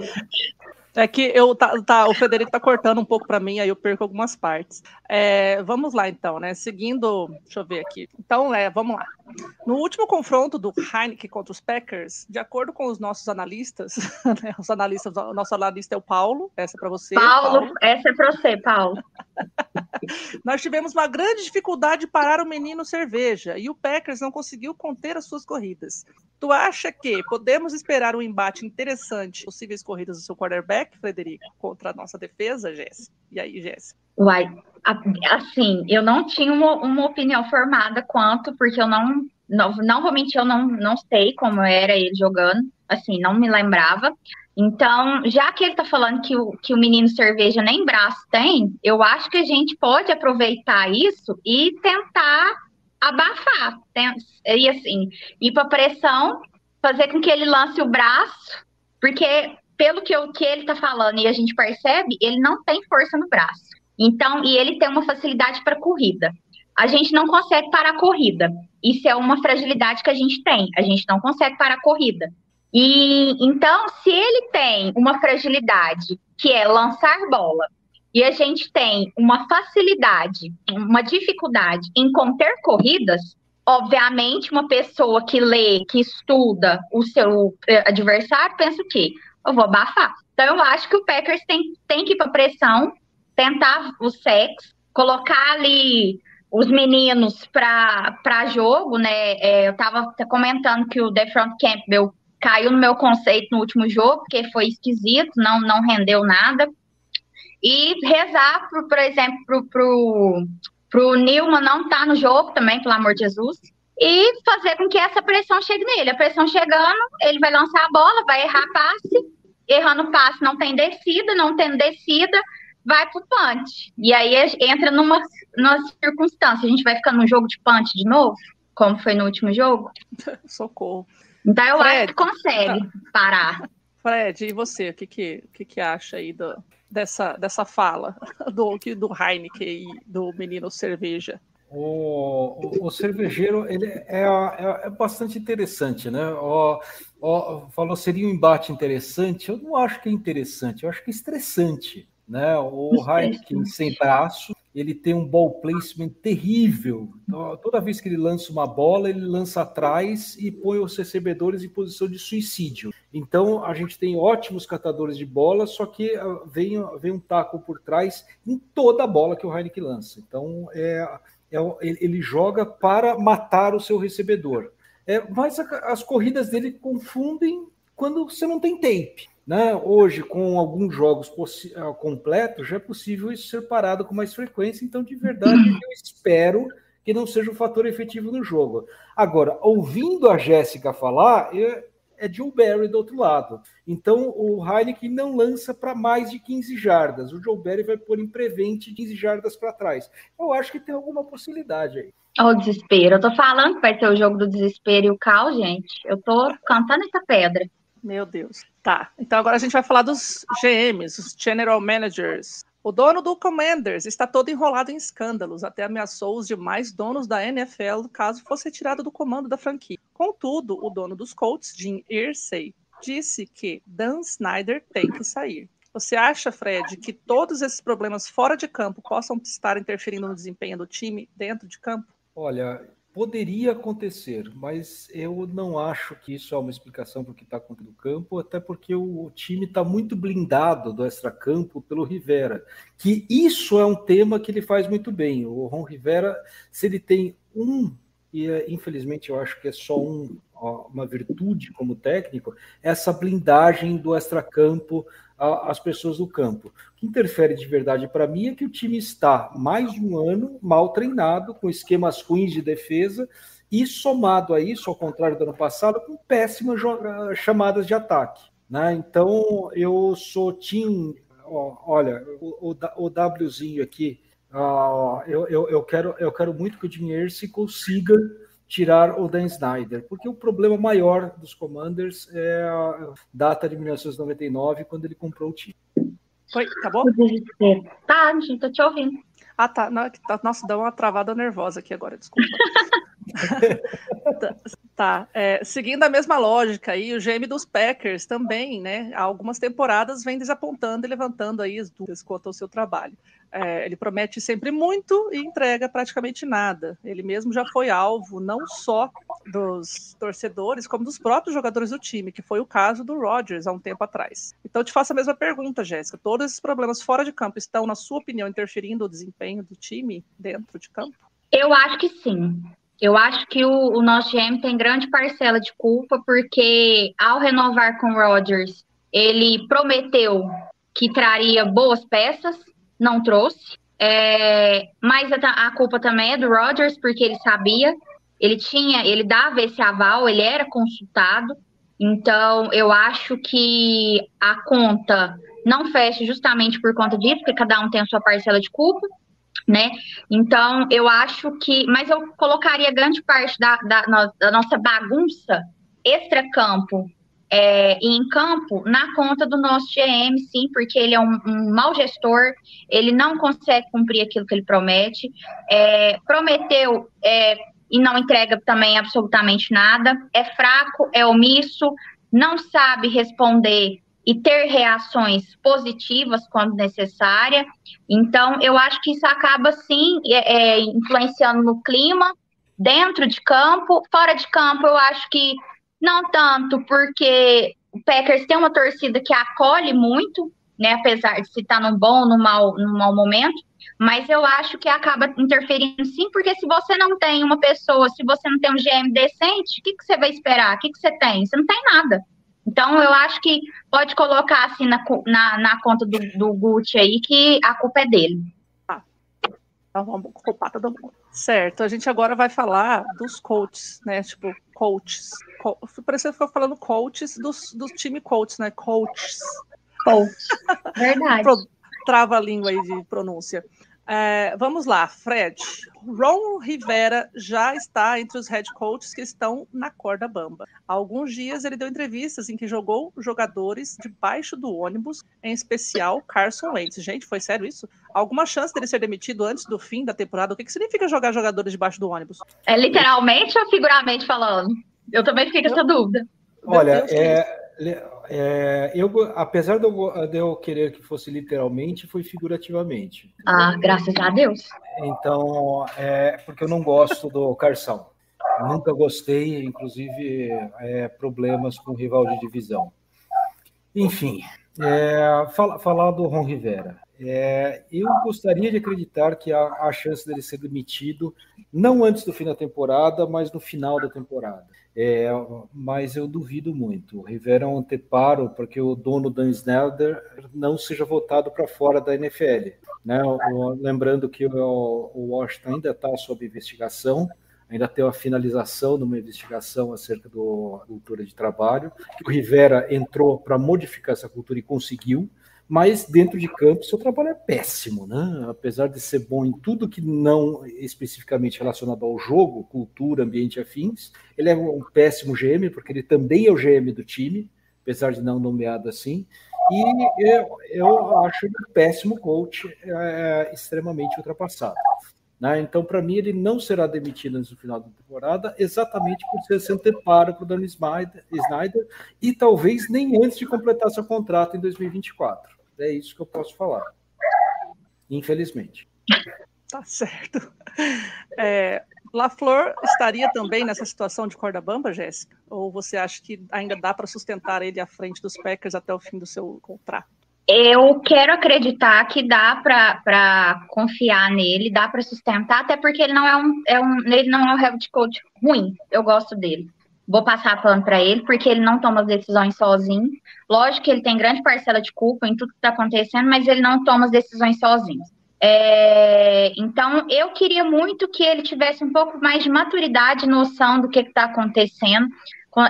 É que eu tá, tá, o Federico tá cortando um pouco para mim, aí eu perco algumas partes. É, vamos lá então, né? Seguindo, deixa eu ver aqui. Então, é, vamos lá. No último confronto do Heineken contra os Packers, de acordo com os nossos analistas, né, os analistas, o nosso analista é o Paulo, essa é para você. Paulo, Paulo, essa é para você, Paulo. Nós tivemos uma grande dificuldade de parar o menino cerveja e o Packers não conseguiu conter as suas corridas. Tu acha que podemos esperar um embate interessante, possíveis corridas do seu quarterback, Frederico, contra a nossa defesa, Jéssica? E aí, Jéssica? Uai, assim, eu não tinha uma, uma opinião formada quanto, porque eu não, não, não eu não, não sei como era ele jogando, assim, não me lembrava. Então, já que ele tá falando que o, que o menino cerveja nem braço tem, eu acho que a gente pode aproveitar isso e tentar abafar. E assim, ir para pressão, fazer com que ele lance o braço, porque pelo que, eu, que ele está falando e a gente percebe, ele não tem força no braço. Então, e ele tem uma facilidade para corrida. A gente não consegue parar a corrida. Isso é uma fragilidade que a gente tem. A gente não consegue parar a corrida. E então, se ele tem uma fragilidade que é lançar bola e a gente tem uma facilidade, uma dificuldade em conter corridas, obviamente, uma pessoa que lê, que estuda o seu eh, adversário, pensa o quê? Eu vou abafar. Então, eu acho que o Packers tem, tem que ir para pressão, tentar o sexo, colocar ali os meninos para jogo, né? É, eu estava comentando que o DeFront Campbell caiu no meu conceito no último jogo, porque foi esquisito, não, não rendeu nada. E rezar, pro, por exemplo, pro, pro, pro Nilman não estar tá no jogo também, pelo amor de Jesus. E fazer com que essa pressão chegue nele. A pressão chegando, ele vai lançar a bola, vai errar passe, errando passe não tem descida, não tendo descida, vai pro punch. E aí entra numa, numa circunstância, a gente vai ficar num jogo de punch de novo, como foi no último jogo. Socorro. Então eu Fred. acho que consegue parar. Fred, e você? O que, que, que, que acha aí do, dessa, dessa fala do, do Heineken e do menino cerveja? O, o, o cervejeiro ele é, é, é bastante interessante, né? Ó, ó, falou seria um embate interessante. Eu não acho que é interessante, eu acho que é estressante. Né? O Heineken sem braço, ele tem um ball placement terrível. Então, Toda vez que ele lança uma bola, ele lança atrás e põe os recebedores em posição de suicídio. Então a gente tem ótimos catadores de bola, só que ah, vem, vem um taco por trás em toda a bola que o Heineken lança. Então é, o- ele ele joga para matar o seu recebedor. É, mas as corridas dele confundem quando você não tem tape. Né? Hoje, com alguns jogos ah, completos, já é possível isso ser parado com mais frequência. Então, de verdade, eu espero que não seja um fator efetivo no jogo. Agora, ouvindo a Jéssica falar, é, é Joe Barry do outro lado. Então, o Heineken não lança para mais de 15 jardas. O Joe Barry vai pôr em prevente 15 jardas para trás. Eu acho que tem alguma possibilidade aí. O desespero. Eu tô falando que vai ter o jogo do desespero e o caos, gente. Eu tô cantando essa pedra. Meu Deus. Tá. Então agora a gente vai falar dos GMs, os General Managers. O dono do Commanders está todo enrolado em escândalos, até ameaçou os demais donos da NFL caso fosse retirado do comando da franquia. Contudo, o dono dos Colts, Jim Irsay, disse que Dan Snyder tem que sair. Você acha, Fred, que todos esses problemas fora de campo possam estar interferindo no desempenho do time dentro de campo? Olha, poderia acontecer, mas eu não acho que isso é uma explicação para o que está acontecendo no campo, até porque o time está muito blindado do extracampo pelo Rivera, que isso é um tema que ele faz muito bem. O Ron Rivera, se ele tem um, e é, infelizmente eu acho que é só um, uma virtude como técnico, essa blindagem do extracampo às pessoas do campo. O que interfere de verdade para mim é que o time está mais de um ano mal treinado, com esquemas ruins de defesa, e somado a isso, ao contrário do ano passado, com péssimas chamadas de ataque. Né? Então, eu sou Tim. olha, o, o, o Wzinho aqui, ah, eu, eu, eu, quero, eu quero muito que o Jim Irsay consiga tirar o Dan Snyder, porque o problema maior dos Commanders é a data de 1999, quando ele comprou o time. Foi? Acabou? O desespero. Tá, gente, tô te ouvindo. Ah, tá. É tá- Nossa, deu uma travada nervosa aqui agora, desculpa. Tá, é, seguindo a mesma lógica aí, o GM dos Packers também, né? Há algumas temporadas vem desapontando e levantando aí as dúvidas quanto ao seu trabalho. É, ele promete sempre muito e entrega praticamente nada. Ele mesmo já foi alvo não só dos torcedores, como dos próprios jogadores do time, que foi o caso do Rodgers há um tempo atrás. Então, eu te faço a mesma pergunta, Jéssica. Todos esses problemas fora de campo estão, na sua opinião, interferindo no desempenho do time dentro de campo? Eu acho que sim. Eu acho que o, o nosso GM tem grande parcela de culpa, porque ao renovar com o Rodgers, ele prometeu que traria boas peças, não trouxe. É, mas a, a culpa também é do Rodgers, porque ele sabia, ele tinha, ele dava esse aval, ele era consultado. Então, eu acho que a conta não fecha justamente por conta disso, porque cada um tem a sua parcela de culpa, né? Então, eu acho que. Mas eu colocaria grande parte da, da, da nossa bagunça extra-campo é, em campo na conta do nosso GM, sim, porque ele é um, um mau gestor, ele não consegue cumprir aquilo que ele promete, é, prometeu é, e não entrega também absolutamente nada, é fraco, é omisso, não sabe responder e ter reações positivas quando necessária. Então, eu acho que isso acaba sim é, é, influenciando no clima, dentro de campo, fora de campo, eu acho que não tanto, porque o Packers tem uma torcida que acolhe muito, né? Apesar de se estar num bom num mau, num mau momento, mas eu acho que acaba interferindo sim, porque se você não tem uma pessoa, se você não tem um GM decente, o que, que você vai esperar? O que, que você tem? Você não tem nada. Então, eu acho que pode colocar assim na, na, na conta do, do Gucci aí que a culpa é dele. Então vamos ocupar todo mundo. Certo, a gente agora vai falar dos coaches, né? Tipo, coaches. Co Parece que ficou falando coaches dos, do time coaches, né? Coaches. Coach. Verdade. Trava a língua aí de pronúncia. É, vamos lá, Fred. Ron Rivera já está entre os head coaches que estão na corda bamba. Há alguns dias ele deu entrevistas em que jogou jogadores debaixo do ônibus, em especial Carson Wentz. Gente, foi sério isso? Alguma chance dele ser demitido antes do fim da temporada? O que, que significa jogar jogadores debaixo do ônibus? É literalmente ou figuramente falando? Eu também fiquei com essa dúvida. Olha, é, é, eu, apesar de eu, de eu querer que fosse literalmente, foi figurativamente. Ah, graças a Deus. Então, é, porque eu não gosto do Carção. Nunca gostei, inclusive, é, problemas com rival de divisão. Enfim, é, fala- falar do Ron Rivera. É, eu gostaria de acreditar que há a chance dele ser demitido, não antes do fim da temporada, mas no final da temporada. É, mas eu duvido muito. O Rivera é um anteparo porque o dono Dan Snyder não seja votado para fora da NFL. Né? Lembrando que o, o Washington ainda está sob investigação, ainda tem uma finalização de uma investigação acerca da cultura de trabalho. O Rivera entrou para modificar essa cultura e conseguiu, mas dentro de campo seu trabalho é péssimo, né? Apesar de ser bom em tudo que não especificamente relacionado ao jogo, cultura, ambiente afins, ele é um péssimo GM, porque ele também é o GM do time, apesar de não nomeado assim. E eu, eu acho ele um péssimo coach, é, extremamente ultrapassado. Né? Então, para mim, ele não será demitido antes do final da temporada, exatamente por ser esse anteparo para o Snyder, Snyder, e talvez nem antes de completar seu contrato em 2024. É isso que eu posso falar. Infelizmente. Tá certo. É, LaFleur estaria também nessa situação de corda bamba, Jéssica? Ou você acha que ainda dá para sustentar ele à frente dos Packers até o fim do seu contrato? Eu quero acreditar que dá para confiar nele, dá para sustentar, até porque ele não é um, é um, ele não é um head coach ruim. Eu gosto dele. Vou passar pano para ele, porque ele não toma as decisões sozinho. Lógico que ele tem grande parcela de culpa em tudo que está acontecendo, mas ele não toma as decisões sozinho. É, então, eu queria muito que ele tivesse um pouco mais de maturidade, noção do que está acontecendo,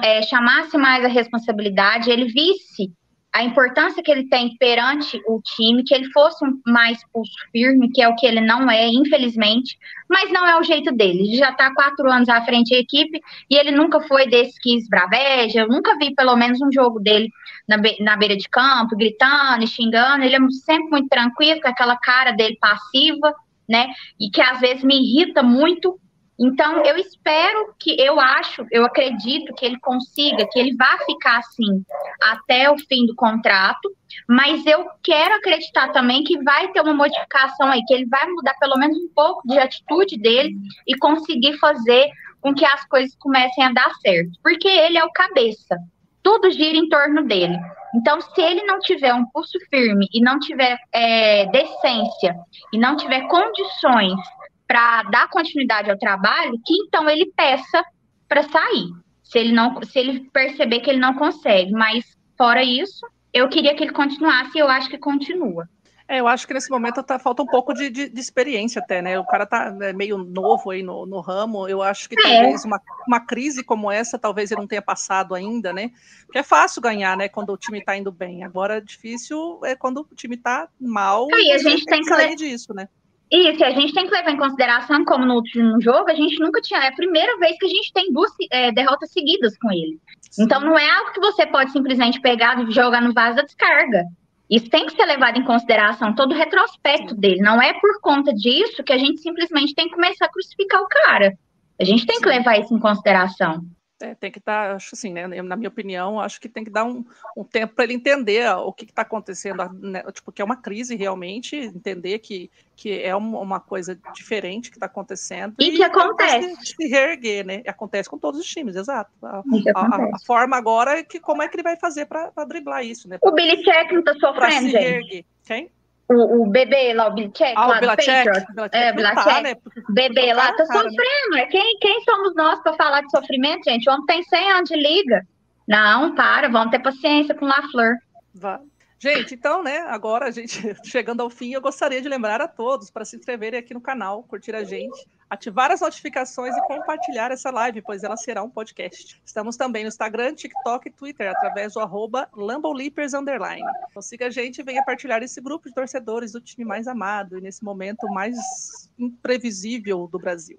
é, chamasse mais a responsabilidade, ele visse a importância que ele tem perante o time, que ele fosse mais pulso firme, que é o que ele não é, infelizmente, mas não é o jeito dele. Ele já está quatro anos à frente da equipe e ele nunca foi desse que esbraveja. Eu nunca vi pelo menos um jogo dele na, be- na beira de campo, gritando e xingando. Ele é sempre muito tranquilo, com aquela cara dele passiva, né? E que às vezes me irrita muito. Então, eu espero que, eu acho, eu acredito que ele consiga, que ele vá ficar assim até o fim do contrato, mas eu quero acreditar também que vai ter uma modificação aí, que ele vai mudar pelo menos um pouco de atitude dele e conseguir fazer com que as coisas comecem a dar certo, porque ele é o cabeça, tudo gira em torno dele. Então, se ele não tiver um pulso firme e não tiver é, decência e não tiver condições para dar continuidade ao trabalho, que então ele peça para sair. Se ele não, se ele perceber que ele não consegue, mas fora isso, eu queria que ele continuasse e eu acho que continua. É, eu acho que nesse momento tá, falta um pouco de, de- de experiência até, né? O cara tá né, meio novo aí no, no ramo. Eu acho que É. talvez uma, uma crise como essa, talvez ele não tenha passado ainda, né? Porque é fácil ganhar, né? Quando o time tá indo bem. Agora, difícil é quando o time tá mal. Aí a gente tem que sair disso, né? Isso, e a gente tem que levar em consideração, como no último jogo, a gente nunca tinha. É a primeira vez que a gente tem duas é, derrotas seguidas com ele. Então não é algo que você pode simplesmente pegar e jogar no vaso da descarga. Isso tem que ser levado em consideração, todo o retrospecto dele. Não é por conta disso que a gente simplesmente tem que começar a crucificar o cara. A gente tem que levar isso em consideração. É, tem que estar, acho assim, né? Na minha opinião, acho que tem que dar um, um tempo para ele entender ó, o que está acontecendo, né, tipo, que é uma crise realmente, entender que, que é um- uma coisa diferente que está acontecendo. E que tentar acontece. Se, se reerguer, né? Acontece com todos os times, exato. A, a- a- forma agora é que como é que ele vai fazer para driblar isso, né? O Billy Check não tá Para sofrendo, gente. Quem? O, o bebê lá, o Billy Check, Ah, lá o do Bilacek. Patriots. Bilacek É, Bilacek. tá, né? O bebê lá tá Cara, né? sofrendo. É quem, quem somos nós para falar de sofrimento, gente? O homem tem 100 anos de liga. Não, para, vamos ter paciência com o LaFleur. Vai. Gente, então, né, agora a gente chegando ao fim, eu gostaria de lembrar a todos para se inscreverem aqui no canal, curtir a gente, ativar as notificações e compartilhar essa live, pois ela será um podcast. Estamos também no Instagram, TikTok e Twitter, através do arroba Underline. Então siga a gente e venha partilhar esse grupo de torcedores do time mais amado e nesse momento mais imprevisível do Brasil.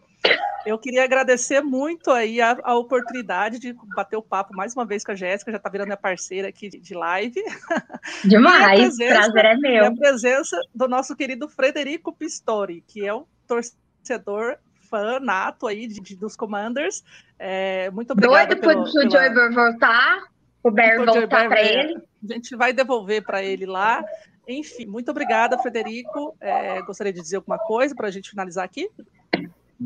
Eu queria agradecer muito aí a, a oportunidade de bater o papo mais uma vez com a Jéssica, já está virando minha parceira aqui de, de live. Demais, presença- prazer é E meu. a presença do nosso querido Frederico Pistori, que é um torcedor fã nato aí de, de- dos Commanders. É, muito obrigada Doido pelo, pro pela- Burr voltar, o Joey voltar Barry, é. ele. A gente vai devolver para ele lá. Enfim, muito obrigada, Frederico. É, gostaria de dizer alguma coisa para a gente finalizar aqui?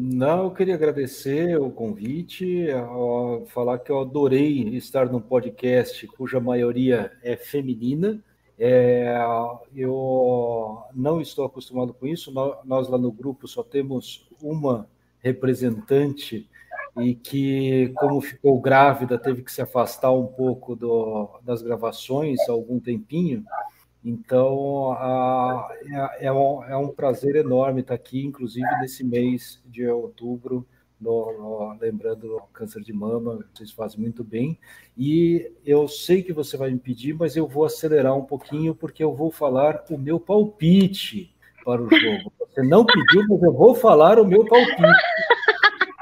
Não, eu queria agradecer o convite, ó, falar que eu adorei estar num podcast cuja maioria é feminina. É, eu não estou acostumado com isso. nó- Nós lá no grupo só temos uma representante e que, como ficou grávida, teve que se afastar um pouco do- das gravações há algum tempinho. Então, a- é, é um, é um prazer enorme estar aqui, inclusive nesse mês de outubro, no- no- lembrando o câncer de mama, vocês fazem muito bem. E eu sei que você vai me pedir, mas eu vou acelerar um pouquinho, porque eu vou falar o meu palpite para o jogo. Você não pediu, mas eu vou falar o meu palpite.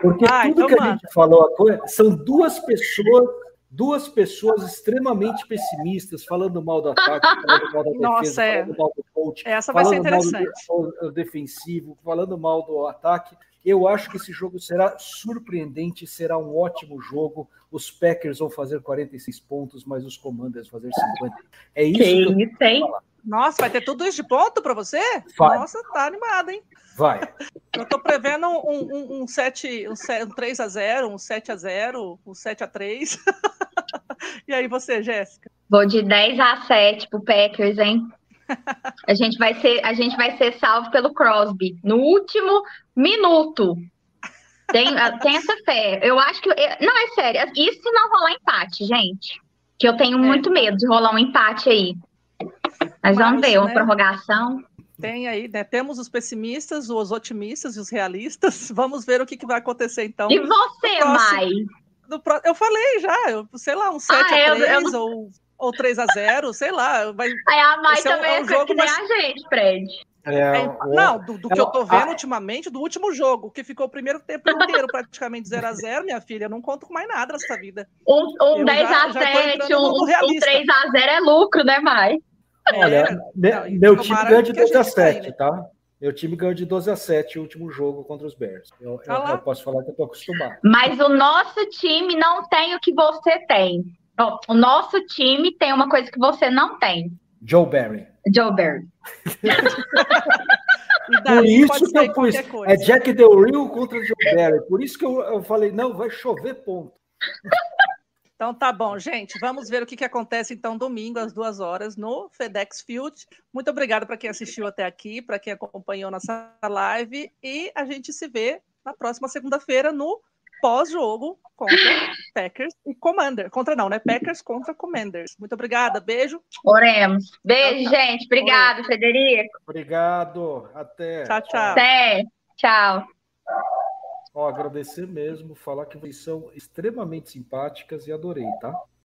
Porque Ah, tudo então que a gente falou são duas pessoas duas pessoas extremamente pessimistas, falando mal do ataque, falando mal da defesa, Nossa, é. falando mal do coach, Essa vai ser falando mal do interessante. defensivo, falando mal do ataque. Eu acho que esse jogo será surpreendente, será um ótimo jogo. Os Packers vão fazer 46 pontos, mas os Commanders vão fazer 50. É isso que eu isso aí. Nossa, vai ter tudo isso de ponto para você? Vai. Nossa, tá animado, hein? vai. Eu tô prevendo um, um, um, 7, um, 7, um 3 a 0 um 7 a 0 um 7 a 3 E aí você, Jéssica? Vou de 10 a 7 pro Packers, hein? A gente vai ser, a gente vai ser salvo pelo Crosby no último minuto. Tem, tem essa fé. Eu acho que. Não, é sério. Isso se não rolar empate, gente. Que eu tenho muito medo de rolar um empate aí. Mas vamos ver, uma né? prorrogação. Tem aí, né? Temos os pessimistas, os otimistas e os realistas. Vamos ver o que, que vai acontecer então. E você, Mai? Pró- Eu falei já, eu, sei lá, um 7 Ah, a eu- 3 eu ou, ou 3 a 0 sei lá. Vai, Aí a Mai é um- também é é, um que jogo nem mais- a gente, Fred. É, É, não, do, do que é, eu tô vendo a- ultimamente, do último jogo, que ficou o primeiro tempo inteiro praticamente 0 a 0 minha filha, eu não conto com mais nada nessa vida. Um, um Eu 10 já- a já tô 7, entrando no um, mundo um realista. 3 a 0 é lucro, né, Mai? Olha, É, me- não, e meu time ganhou de que a 12 a gente caia, 7, né? tá? Meu time ganhou de 12 a 7 o último jogo contra os Bears. Eu, eu- eu posso falar que eu tô acostumado. Mas o nosso time não tem o que você tem. O nosso time tem uma coisa que você não tem, Joe Barry. Joe Barry. Por isso que eu pus. É Jack Del Rio contra Joe Barry. Por isso que eu, eu falei, não, vai chover ponto. Então tá bom, gente. Vamos ver o que, que acontece então domingo às duas horas no FedEx Field. Muito obrigada para quem assistiu até aqui, para quem acompanhou nossa live e a gente se vê na próxima segunda-feira no pós-jogo contra Packers e Commander. Contra não, né? Packers contra Commanders. Muito obrigada, beijo. Oremos. Beijo, Tchau, tchau. gente. Obrigado, Frederico. Obrigado. Até. Tchau, tchau. Até. Tchau. Ó, agradecer mesmo, falar que vocês são extremamente simpáticas e adorei, tá?